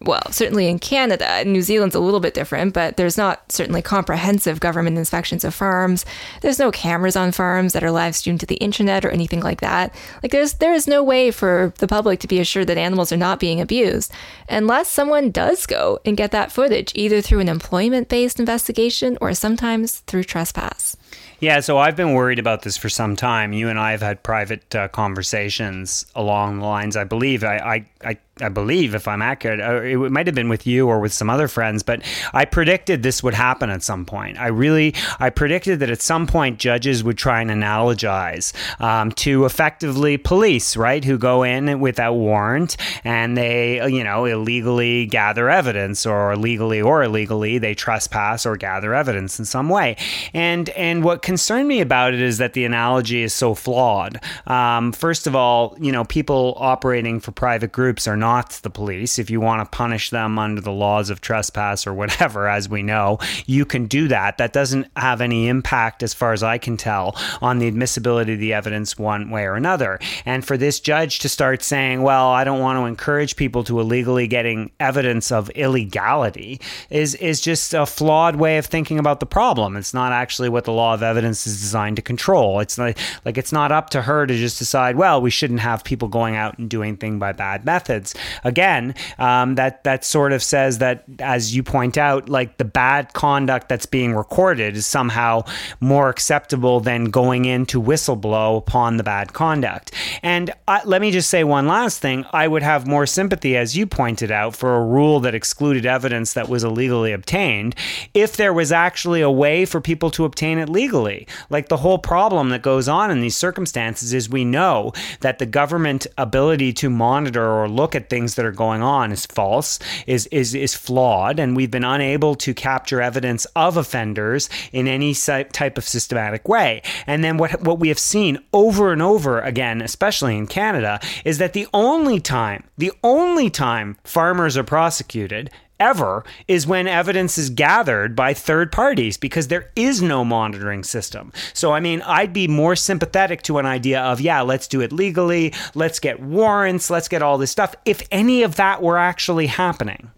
well, certainly in Canada, New Zealand's a little bit different, but there's not certainly comprehensive government inspections of farms. There's no cameras on farms that are live streamed to the internet or anything like that. Like there's there is no way for the public to be assured that animals are not being abused unless someone does go and get that footage either through an employment-based investigation or sometimes through trespass. Yeah, so I've been worried about this for some time. You and I have had private uh, conversations along the lines. I believe I, I, I, I believe, if I'm accurate, it might have been with you or with some other friends, but I predicted this would happen at some point. I really, I predicted that at some point judges would try and analogize um, to effectively police, right, who go in without warrant and they, you know, illegally gather evidence, or legally or illegally they trespass or gather evidence in some way. And and what concerned me about it is that the analogy is so flawed. Um, first of all, you know, people operating for private groups are not the police. If you want to punish them under the laws of trespass or whatever, as we know, you can do that. That doesn't have any impact, as far as I can tell, on the admissibility of the evidence one way or another. And for this judge to start saying, well, I don't want to encourage people to illegally getting evidence of illegality is, is just a flawed way of thinking about the problem. It's not actually what the law of evidence is designed to control. It's like, like it's not up to her to just decide, well, we shouldn't have people going out and doing things by bad methods. Again, um, that that sort of says that, as you point out, like the bad conduct that's being recorded is somehow more acceptable than going in to whistleblow upon the bad conduct. And uh, let me just say one last thing: I would have more sympathy, as you pointed out, for a rule that excluded evidence that was illegally obtained, if there was actually a way for people to obtain it legally. Like the whole problem that goes on in these circumstances is we know that the government ability to monitor or look at things that are going on is false, is is is flawed, and we've been unable to capture evidence of offenders in any type of systematic way. And then what what we have seen over and over again, especially in Canada, is that the only time, the only time farmers are prosecuted ever is when evidence is gathered by third parties because there is no monitoring system. So, I mean, I'd be more sympathetic to an idea of, yeah, let's do it legally, let's get warrants, let's get all this stuff, if any of that were actually happening.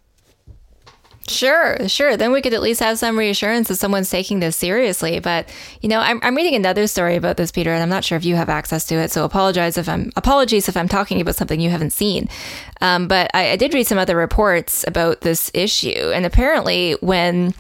Sure, sure. Then we could at least have some reassurance that someone's taking this seriously. But you know, I'm, I'm reading another story about this, Peter, and I'm not sure if you have access to it. So apologize if I'm apologies if I'm talking about something you haven't seen. Um, but I, I did read some other reports about this issue, and apparently, when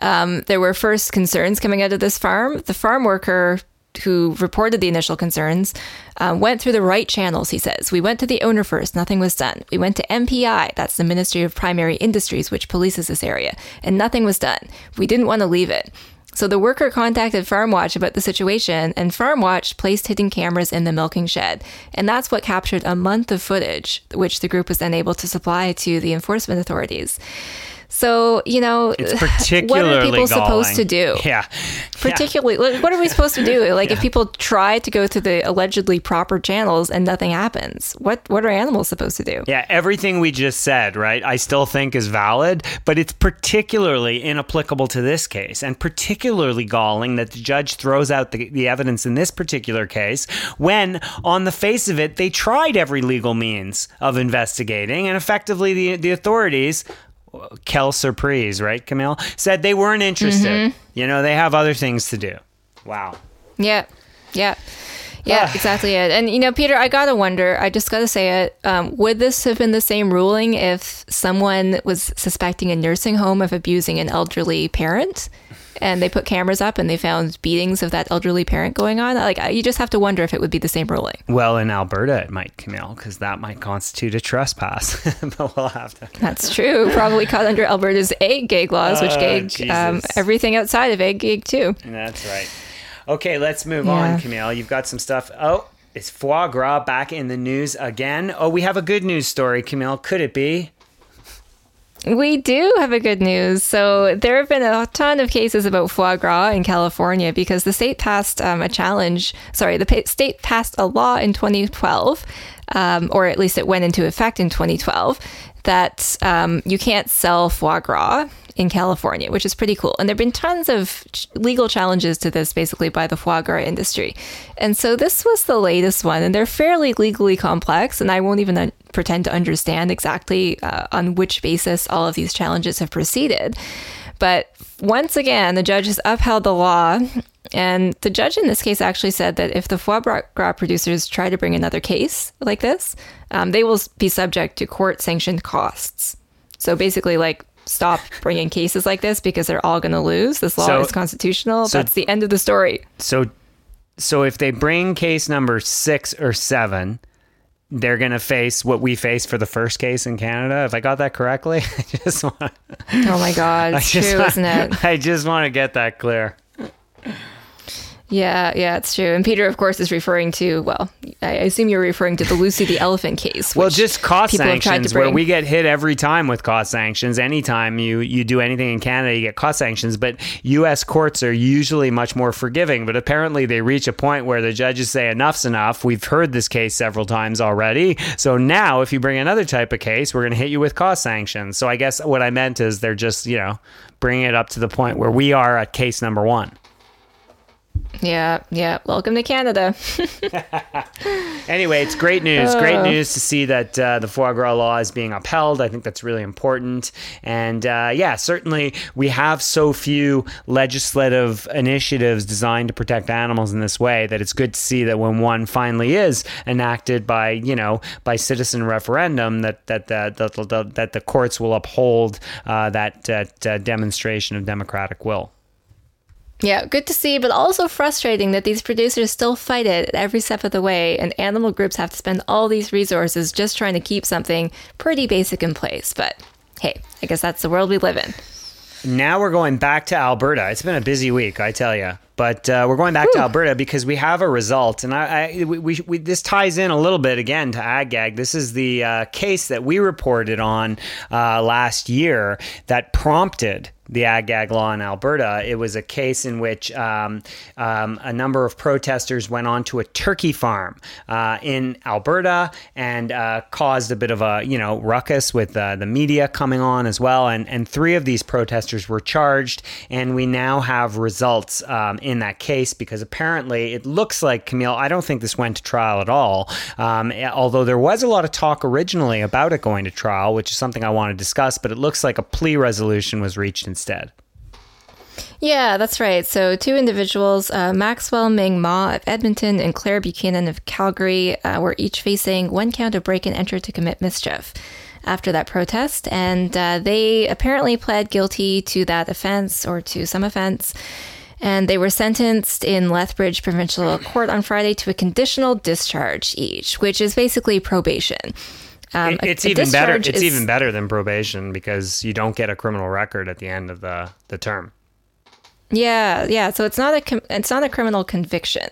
um, there were first concerns coming out of this farm, the farm worker who reported the initial concerns um, went through the right channels, he says. We went to the owner first, nothing was done. We went to MPI, that's the Ministry of Primary Industries, which polices this area, and nothing was done. We didn't want to leave it. So the worker contacted FarmWatch about the situation, and FarmWatch placed hidden cameras in the milking shed. And that's what captured a month of footage, which the group was then able to supply to the enforcement authorities. So, you know, it's *laughs* particularly what are people galling. supposed to do? Yeah. Particularly, like, what are we supposed to do? *laughs* Like, if people try to go through the allegedly proper channels and nothing happens, what what are animals supposed to do? Yeah, everything we just said, right? I still think is valid, but it's particularly inapplicable to this case, and particularly galling that the judge throws out the, the evidence in this particular case when, on the face of it, they tried every legal means of investigating, and effectively the the authorities Kel Surprise, right, Camille, said they weren't interested. Mm-hmm. You know, they have other things to do. Wow. Yeah, yeah. Yeah, exactly it. And you know, Peter, I gotta wonder. I just gotta say it. Um, would this have been the same ruling if someone was suspecting a nursing home of abusing an elderly parent, and they put cameras up and they found beatings of that elderly parent going on? Like, you just have to wonder if it would be the same ruling. Well, in Alberta, it might, Camille, because that might constitute a trespass. *laughs* but we'll have to. That's true. Probably caught under Alberta's ag gag laws, which Oh, gag um, everything outside of ag gag too. That's right. Okay, let's move Yeah. on, Camille. You've got some stuff. Oh, it's foie gras back in the news again? Oh, we have a good news story, Camille. Could it be? We do have a good news. So there have been a ton of cases about foie gras in California because the state passed um, a challenge. Sorry, the pa- state passed a law in 2012, um, or at least it went into effect in 2012, that um, you can't sell foie gras in California, which is pretty cool. And there have been tons of legal challenges to this, basically by the foie gras industry. And so this was the latest one, and they're fairly legally complex. And I won't even pretend to understand exactly uh, on which basis all of these challenges have proceeded. But once again, the judge has upheld the law. And the judge in this case actually said that if the foie gras producers try to bring another case like this, um, they will be subject to court sanctioned costs. So basically, like, stop bringing cases like this because they're all going to lose. This law So- is constitutional. so- That's the end of the story. So, so if they bring case number six or seven, they're going to face what we face for the first case in Canada. If I got that correctly, *laughs* I just want. Oh my God. It's true, isn't it? I just want to get that clear. Yeah, yeah, it's true. And Peter, of course, is referring to, well, I assume you're referring to the Lucy the elephant case. Well, just cost people have tried to sanctions, where we get hit every time with cost sanctions. Anytime you you do anything in Canada, you get cost sanctions. But U.S. courts are usually much more forgiving. But apparently, they reach a point where the judges say enough's enough. We've heard this case several times already. So now, if you bring another type of case, we're going to hit you with cost sanctions. So I guess what I meant is they're just you know bringing it up to the point where we are at case number one. Yeah, yeah. Welcome to Canada. *laughs* Anyway, it's great news. Great Uh. news to see that uh, the foie gras law is being upheld. I think that's really important. And uh, yeah, certainly we have so few legislative initiatives designed to protect animals in this way that it's good to see that when one finally is enacted by you know by citizen referendum, that that that that, that, that the courts will uphold uh, that that uh, demonstration of democratic will. Yeah, good to see, but also frustrating that these producers still fight it at every step of the way, and animal groups have to spend all these resources just trying to keep something pretty basic in place. But hey, I guess that's the world we live in. Now we're going back to Alberta. It's been a busy week, I tell you. But uh, we're going back to Alberta because we have a result, and I, I we, we, we this ties in a little bit again to AgGag. This is the uh, case that we reported on uh, last year that prompted the ag gag law in Alberta. It was a case in which um, um, a number of protesters went onto a turkey farm uh, in Alberta and uh, caused a bit of a you know ruckus with uh, the media coming on as well. And and three of these protesters were charged, and we now have results um, in that case because apparently it looks like Camille. I don't think this went to trial at all. Um, although there was a lot of talk originally about it going to trial, which is something I want to discuss. But it looks like a plea resolution was reached instead. Yeah, that's right. So, two individuals, uh, Maxwell Ming Ma of Edmonton and Claire Buchanan of Calgary, uh, were each facing one count of break and enter to commit mischief after that protest. And uh, they apparently pled guilty to that offense or to some offense. And they were sentenced in Lethbridge Provincial Court on Friday to a conditional discharge each, which is basically probation. Um, It- it's a even better. It's is- even better than probation because you don't get a criminal record at the end of the, the term. Yeah, yeah. So it's not a com- it's not a criminal conviction.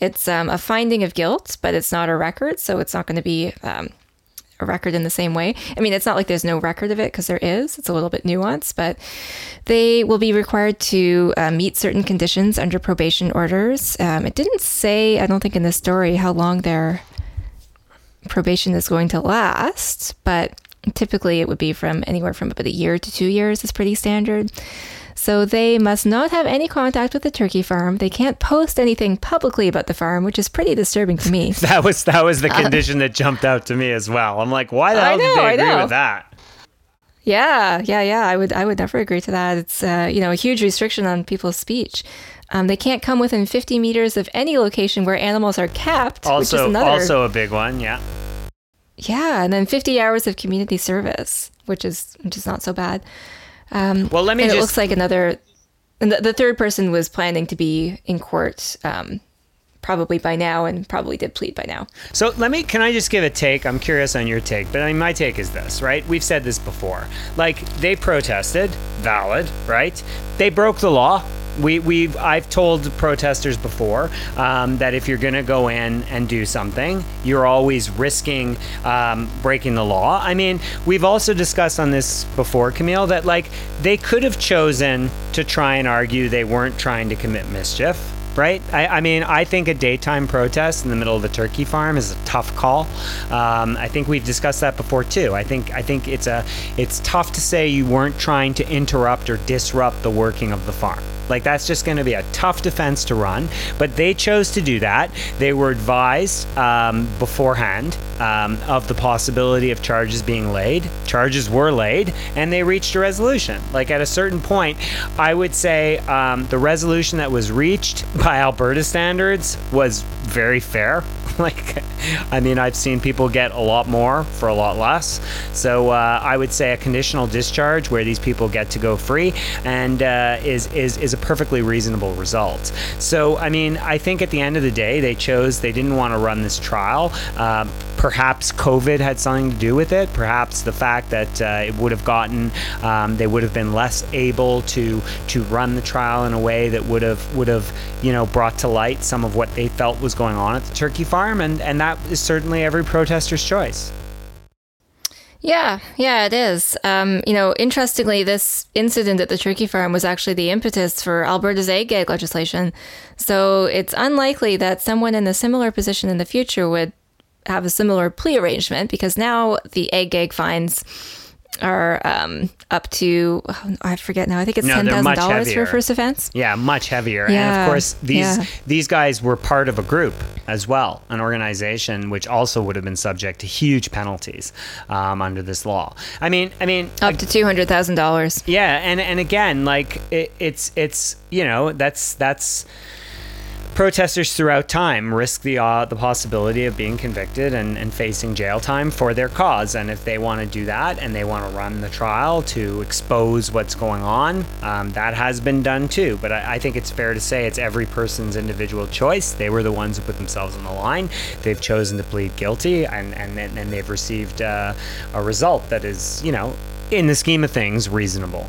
It's um, a finding of guilt, but it's not a record, so it's not going to be um, a record in the same way. I mean, it's not like there's no record of it because there is. It's a little bit nuanced, but they will be required to uh, meet certain conditions under probation orders. Um, it didn't say, I don't think, in the story how long their probation is going to last, but typically it would be from anywhere from about a year to two years is pretty standard. So they must not have any contact with the turkey farm. They can't post anything publicly about the farm, which is pretty disturbing to me. *laughs* that was that was the uh, condition that jumped out to me as well. I'm like, why the hell know, did they agree with that? Yeah, yeah, yeah. I would I would never agree to that. It's uh, you know a huge restriction on people's speech. Um, they can't come within 50 meters of any location where animals are kept. Also, another, also a big one. Yeah. Yeah, and then 50 hours of community service, which is which is not so bad. Um, well, let me. Just... It looks like another. The, the, third person was planning to be in court um, probably by now and probably did plead by now. So let me can I just give a take? I'm curious on your take, but I mean my take is this, right? We've said this before. Like they protested, valid, right? They broke the law. We, we've I've told protesters before um, that if you're going to go in and do something, you're always risking um, breaking the law. I mean, we've also discussed on this before, Camille, that like they could have chosen to try and argue they weren't trying to commit mischief right? I, I, mean, I think a daytime protest in the middle of a turkey farm is a tough call. Um, I think we've discussed that before too. I think I think it's a it's tough to say you weren't trying to interrupt or disrupt the working of the farm. Like that's just going to be a tough defense to run. But they chose to do that. They were advised um, beforehand um, of the possibility of charges being laid. Charges were laid, and they reached a resolution. Like at a certain point, I would say um, the resolution that was reached by Alberta standards was very fair. *laughs* like, I mean, I've seen people get a lot more for a lot less. So uh, I would say a conditional discharge where these people get to go free and uh, is is is a perfectly reasonable result. So I mean, I think at the end of the day, they chose they didn't want to run this trial. Uh, perhaps COVID had something to do with it. Perhaps the fact that uh, it would have gotten, um, they would have been less able to to run the trial in a way that would have would have you know brought to light some of what they felt was going on at the turkey farm, and and that is certainly every protester's choice. Yeah, yeah, it is. Um, you know, interestingly, this incident at the turkey farm was actually the impetus for Alberta's ag gag legislation. So it's unlikely that someone in a similar position in the future would have a similar plea arrangement because now the ag gag fines are um, up to oh, I forget now. I think it's no, ten thousand dollars for a first offense. Yeah, much heavier. Yeah, and of course these yeah. these guys were part of a group as well, an organization which also would have been subject to huge penalties um, under this law. I mean, I mean, up to two hundred thousand dollars. Yeah, and and again, like it, it's it's you know that's that's Protesters throughout time risk the uh, the possibility of being convicted and, and facing jail time for their cause. And if they want to do that and they want to run the trial to expose what's going on, um, that has been done too. But I, I, think it's fair to say it's every person's individual choice. They were the ones who put themselves on the line. They've chosen to plead guilty, and and and they've received uh, a result that is, you know, in the scheme of things, reasonable.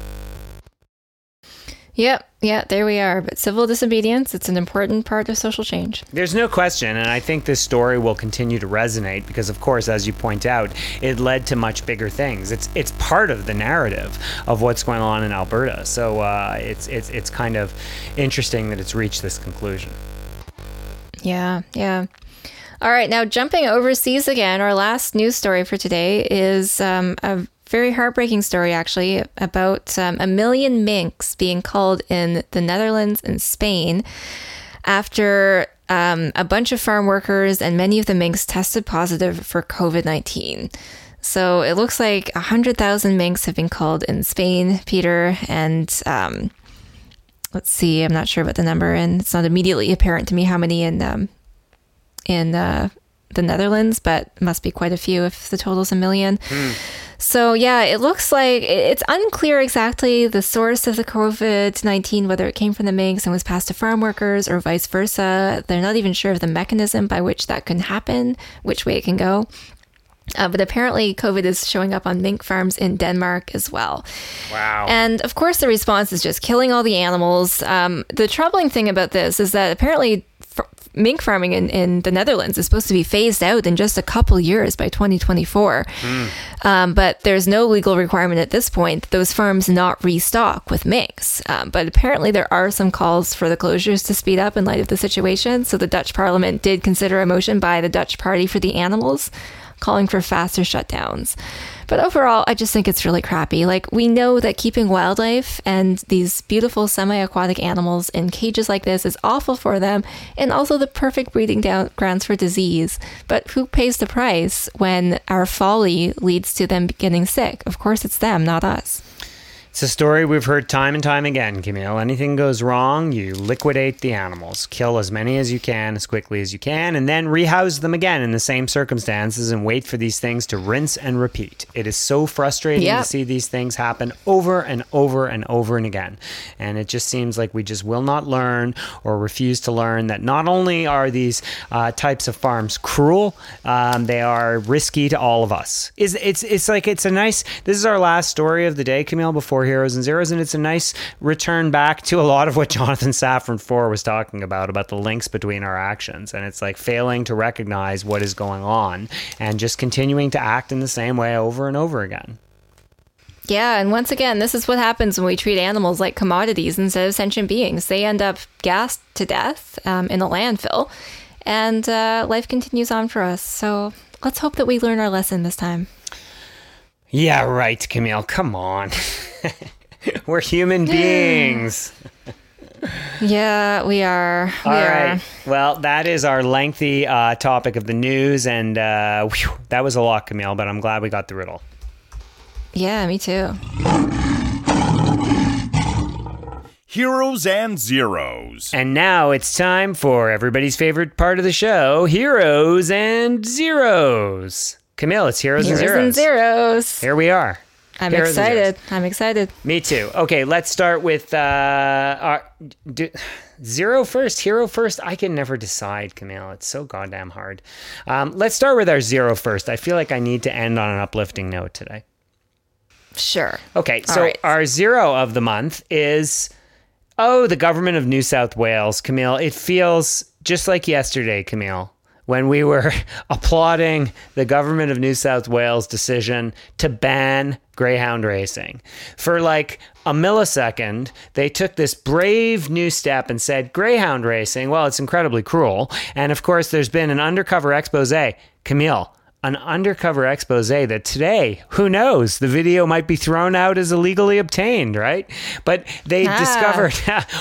Yep, yeah, there we are. But civil disobedience, it's an important part of social change. There's no question, and I think this story will continue to resonate because of course, as you point out, it led to much bigger things. It's it's part of the narrative of what's going on in Alberta. So uh, it's it's it's kind of interesting that it's reached this conclusion. Yeah, yeah. All right, now jumping overseas again, our last news story for today is um, a very heartbreaking story, actually, about um, a million minks being culled in the Netherlands and Spain after um, a bunch of farm workers and many of the minks tested positive for COVID 19. So it looks like 100,000 minks have been culled in Spain, Peter, and um, let's see, I'm not sure about the number, and it's not immediately apparent to me how many in um, in uh, the Netherlands, but must be quite a few if the total's a million. Mm. So, yeah, it looks like it's unclear exactly the source of the COVID 19, whether it came from the minks and was passed to farm workers or vice versa. They're not even sure of the mechanism by which that can happen, which way it can go. Uh, but apparently, COVID is showing up on mink farms in Denmark as well. Wow. And of course, the response is just killing all the animals. Um, the troubling thing about this is that apparently mink farming in, in the Netherlands is supposed to be phased out in just a couple years by 2024. Mm. Um, but there's no legal requirement at this point that those farms not restock with minks. Um, but apparently, there are some calls for the closures to speed up in light of the situation. So the Dutch parliament did consider a motion by the Dutch Party for the Animals calling for faster shutdowns. But overall, I just think it's really crappy. Like, we know that keeping wildlife and these beautiful semi aquatic animals in cages like this is awful for them and also the perfect breeding grounds for disease. But who pays the price when our folly leads to them getting sick? Of course, it's them, not us. It's a story we've heard time and time again, Camille. Anything goes wrong, you liquidate the animals, kill as many as you can as quickly as you can, and then rehouse them again in the same circumstances and wait for these things to rinse and repeat. It is so frustrating yep. to see these things happen over and over and over and again. And it just seems like we just will not learn or refuse to learn that not only are these uh, types of farms cruel, um, they are risky to all of us. Is it's it's like it's a nice. This is our last story of the day, Camille. Before heroes and zeros, and it's a nice return back to a lot of what *laughs* Jonathan Safran Foer was talking about about the links between our actions, and it's like failing to recognize what is going on and just continuing to act in the same way over and over again. Yeah, and once again, this is what happens when we treat animals like commodities instead of sentient beings. They end up gassed to death um, in a landfill, and uh, life continues on for us. So let's hope that we learn our lesson this time. Yeah, right, Camille. Come on. *laughs* We're human beings. yeah, we are. We All right. Are. Well, that is our lengthy uh, topic of the news, and uh, whew, that was a lot, Camille. But I'm glad we got through it all. Yeah, me too. Heroes and Zeros. And now it's time for everybody's favorite part of the show Heroes and Zeros. Camille, it's Heroes, Heroes and Zeros. and Zeros. Here we are. I'm Heroes excited. I'm excited. Me too. Okay, let's start with uh, our do, zero first, hero first. I can never decide, Camille. It's so goddamn hard. Um, let's start with our zero first. I feel like I need to end on an uplifting note today. Sure. Okay, so right. our zero of the month is oh, the government of New South Wales, Camille. It feels just like yesterday, Camille when we were *laughs* applauding the government of New South Wales' decision to ban greyhound racing. For like a millisecond, they took this brave new step and said, Greyhound racing, well, it's incredibly cruel. And of course, there's been an undercover expose. Camille, an undercover expose that today, who knows, the video might be thrown out as illegally obtained, right? But they ah. discovered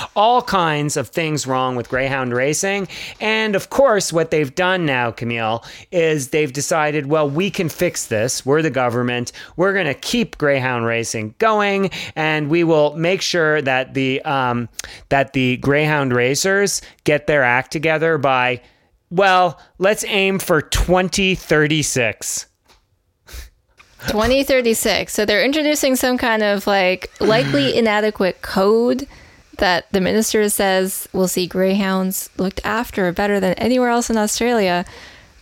*laughs* all kinds of things wrong with Greyhound racing. And of course, what they've done now, Camille, is they've decided, well, we can fix this. We're the government. We're going to keep Greyhound racing going, and we will make sure that the um, that the Greyhound racers get their act together by well, let's aim for 2036. 2036. So they're introducing some kind of like likely *clears throat* inadequate code that the minister says will see greyhounds looked after better than anywhere else in Australia.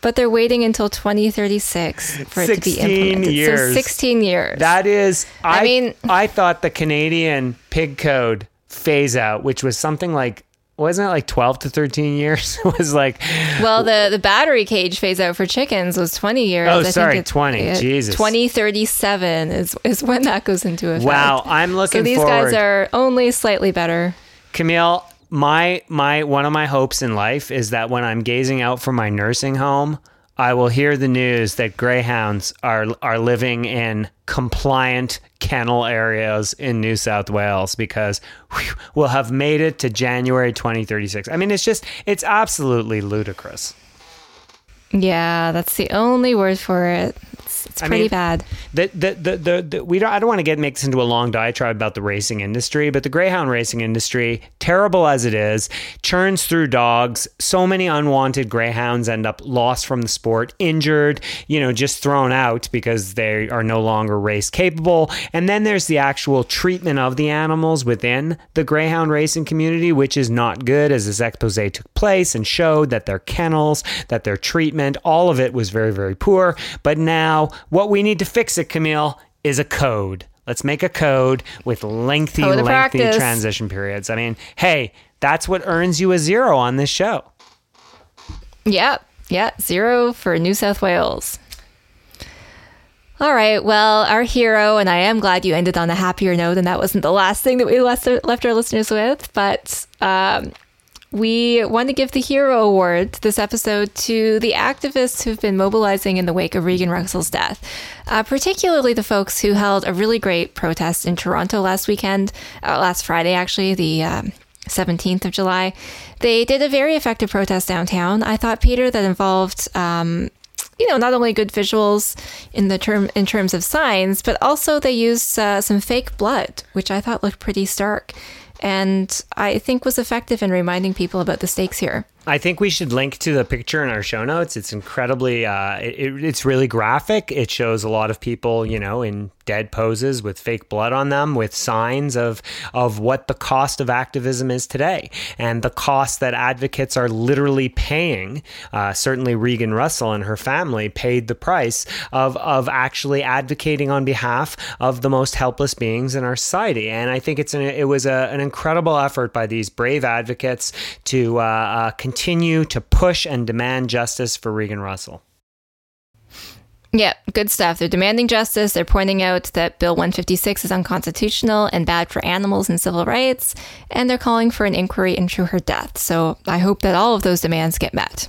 But they're waiting until 2036 for it to be implemented. Years. So 16 years. That is, I, I mean, I thought the Canadian pig code phase out, which was something like wasn't it like 12 to 13 years? *laughs* It was like well the the battery cage phase out for chickens was 20 years. Oh I sorry 20 jesus. 2037 is is when that goes into effect. Wow i'm looking so these forward. guys are only slightly better. Camille my my one of my hopes in life is that when i'm gazing out from my nursing home I will hear the news that greyhounds are are living in compliant kennel areas in New South Wales because whew, we'll have made it to January 2036. I mean, it's just it's absolutely ludicrous. Yeah, that's the only word for it. It's, it's pretty mean, bad. The, the, the, the, the, we don't, I don't want to get make this into a long diatribe about the racing industry, but the greyhound racing industry, terrible as it is, churns through dogs. So many unwanted greyhounds end up lost from the sport, injured, you know, just thrown out because they are no longer race capable. And then there's the actual treatment of the animals within the greyhound racing community, which is not good, as this expose took place and showed that their kennels, that their treatment, all of it was very, very poor. But now what we need to fix it, Camille, is a code. Let's make a code with lengthy, code lengthy transition periods. I mean, hey, that's what earns you a zero on this show. Yeah, yeah, zero for New South Wales. All right. Well, our hero, and I am glad you ended on a happier note, and that wasn't the last thing that we left, left our listeners with. But um, we want to give the Hero Award this episode to the activists who've been mobilizing in the wake of Regan Russell's death, uh, particularly the folks who held a really great protest in Toronto last weekend, uh, last Friday, actually, the. Um, 17th of July. They did a very effective protest downtown. I thought, Peter, that involved um, you know, not only good visuals in the term in terms of signs, but also they used uh, some fake blood, which I thought looked pretty stark, and I think was effective in reminding people about the stakes here. I think we should link to the picture in our show notes. It's incredibly, uh, it, it's really graphic. It shows a lot of people, you know, in dead poses with fake blood on them, with signs of of what the cost of activism is today, and the cost that advocates are literally paying. Uh, certainly, Regan Russell and her family paid the price of of actually advocating on behalf of the most helpless beings in our society. And I think it's an, it was a, an incredible effort by these brave advocates to uh, uh continue to push and demand justice for Regan Russell. Yeah, good stuff. They're demanding justice. They're pointing out that Bill 156 is unconstitutional and bad for animals and civil rights. And they're calling for an inquiry into her death. So I hope that all of those demands get met.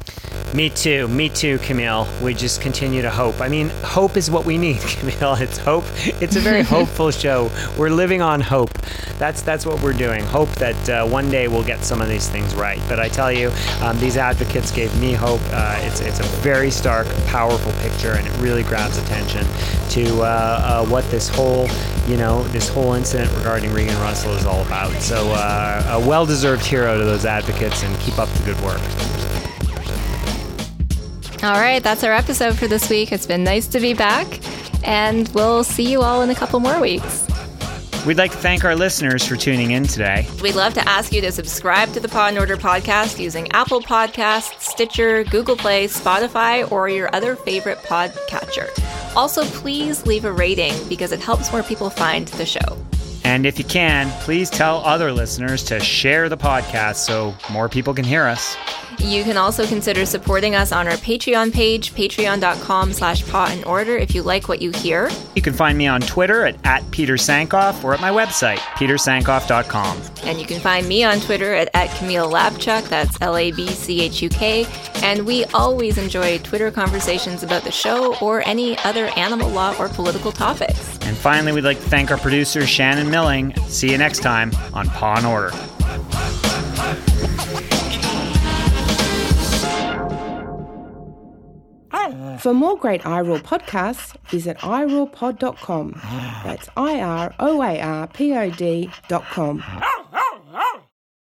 Me too. Me too, Camille. We just continue to hope. I mean, hope is what we need, *laughs* Camille. It's hope. It's a very *laughs* hopeful show. We're living on hope. That's that's what we're doing. Hope that uh, one day we'll get some of these things right. But I tell you, um, these advocates gave me hope. Uh, it's it's a very stark, powerful picture, and it really really grabs attention to uh, uh, what this whole, you know, this whole incident regarding Regan Russell is all about. So, uh, a well-deserved hero to those advocates, and keep up the good work. All right, that's our episode for this week. It's been nice to be back, and we'll see you all in a couple more weeks. We'd like to thank our listeners for tuning in today. We'd love to ask you to subscribe to the Paw and Order podcast using Apple Podcasts, Stitcher, Google Play, Spotify, or your other favorite podcatcher. Also, please leave a rating because it helps more people find the show. And if you can, please tell other listeners to share the podcast so more people can hear us. You can also consider supporting us on our Patreon page, patreon.com slash paw and order if you like what you hear. You can find me on Twitter at, at Peter Sankoff or at my website, petersankoff.com. And you can find me on Twitter at, at Camille Labchuk, that's L-A-B-C-H-U-K. And we always enjoy Twitter conversations about the show or any other animal law or political topics. And finally, we'd like to thank our producer, Shannon Milling. See you next time on Paw and Order. For more great iROAR podcasts, visit iroarpod.com. That's I R O A R P O D.com.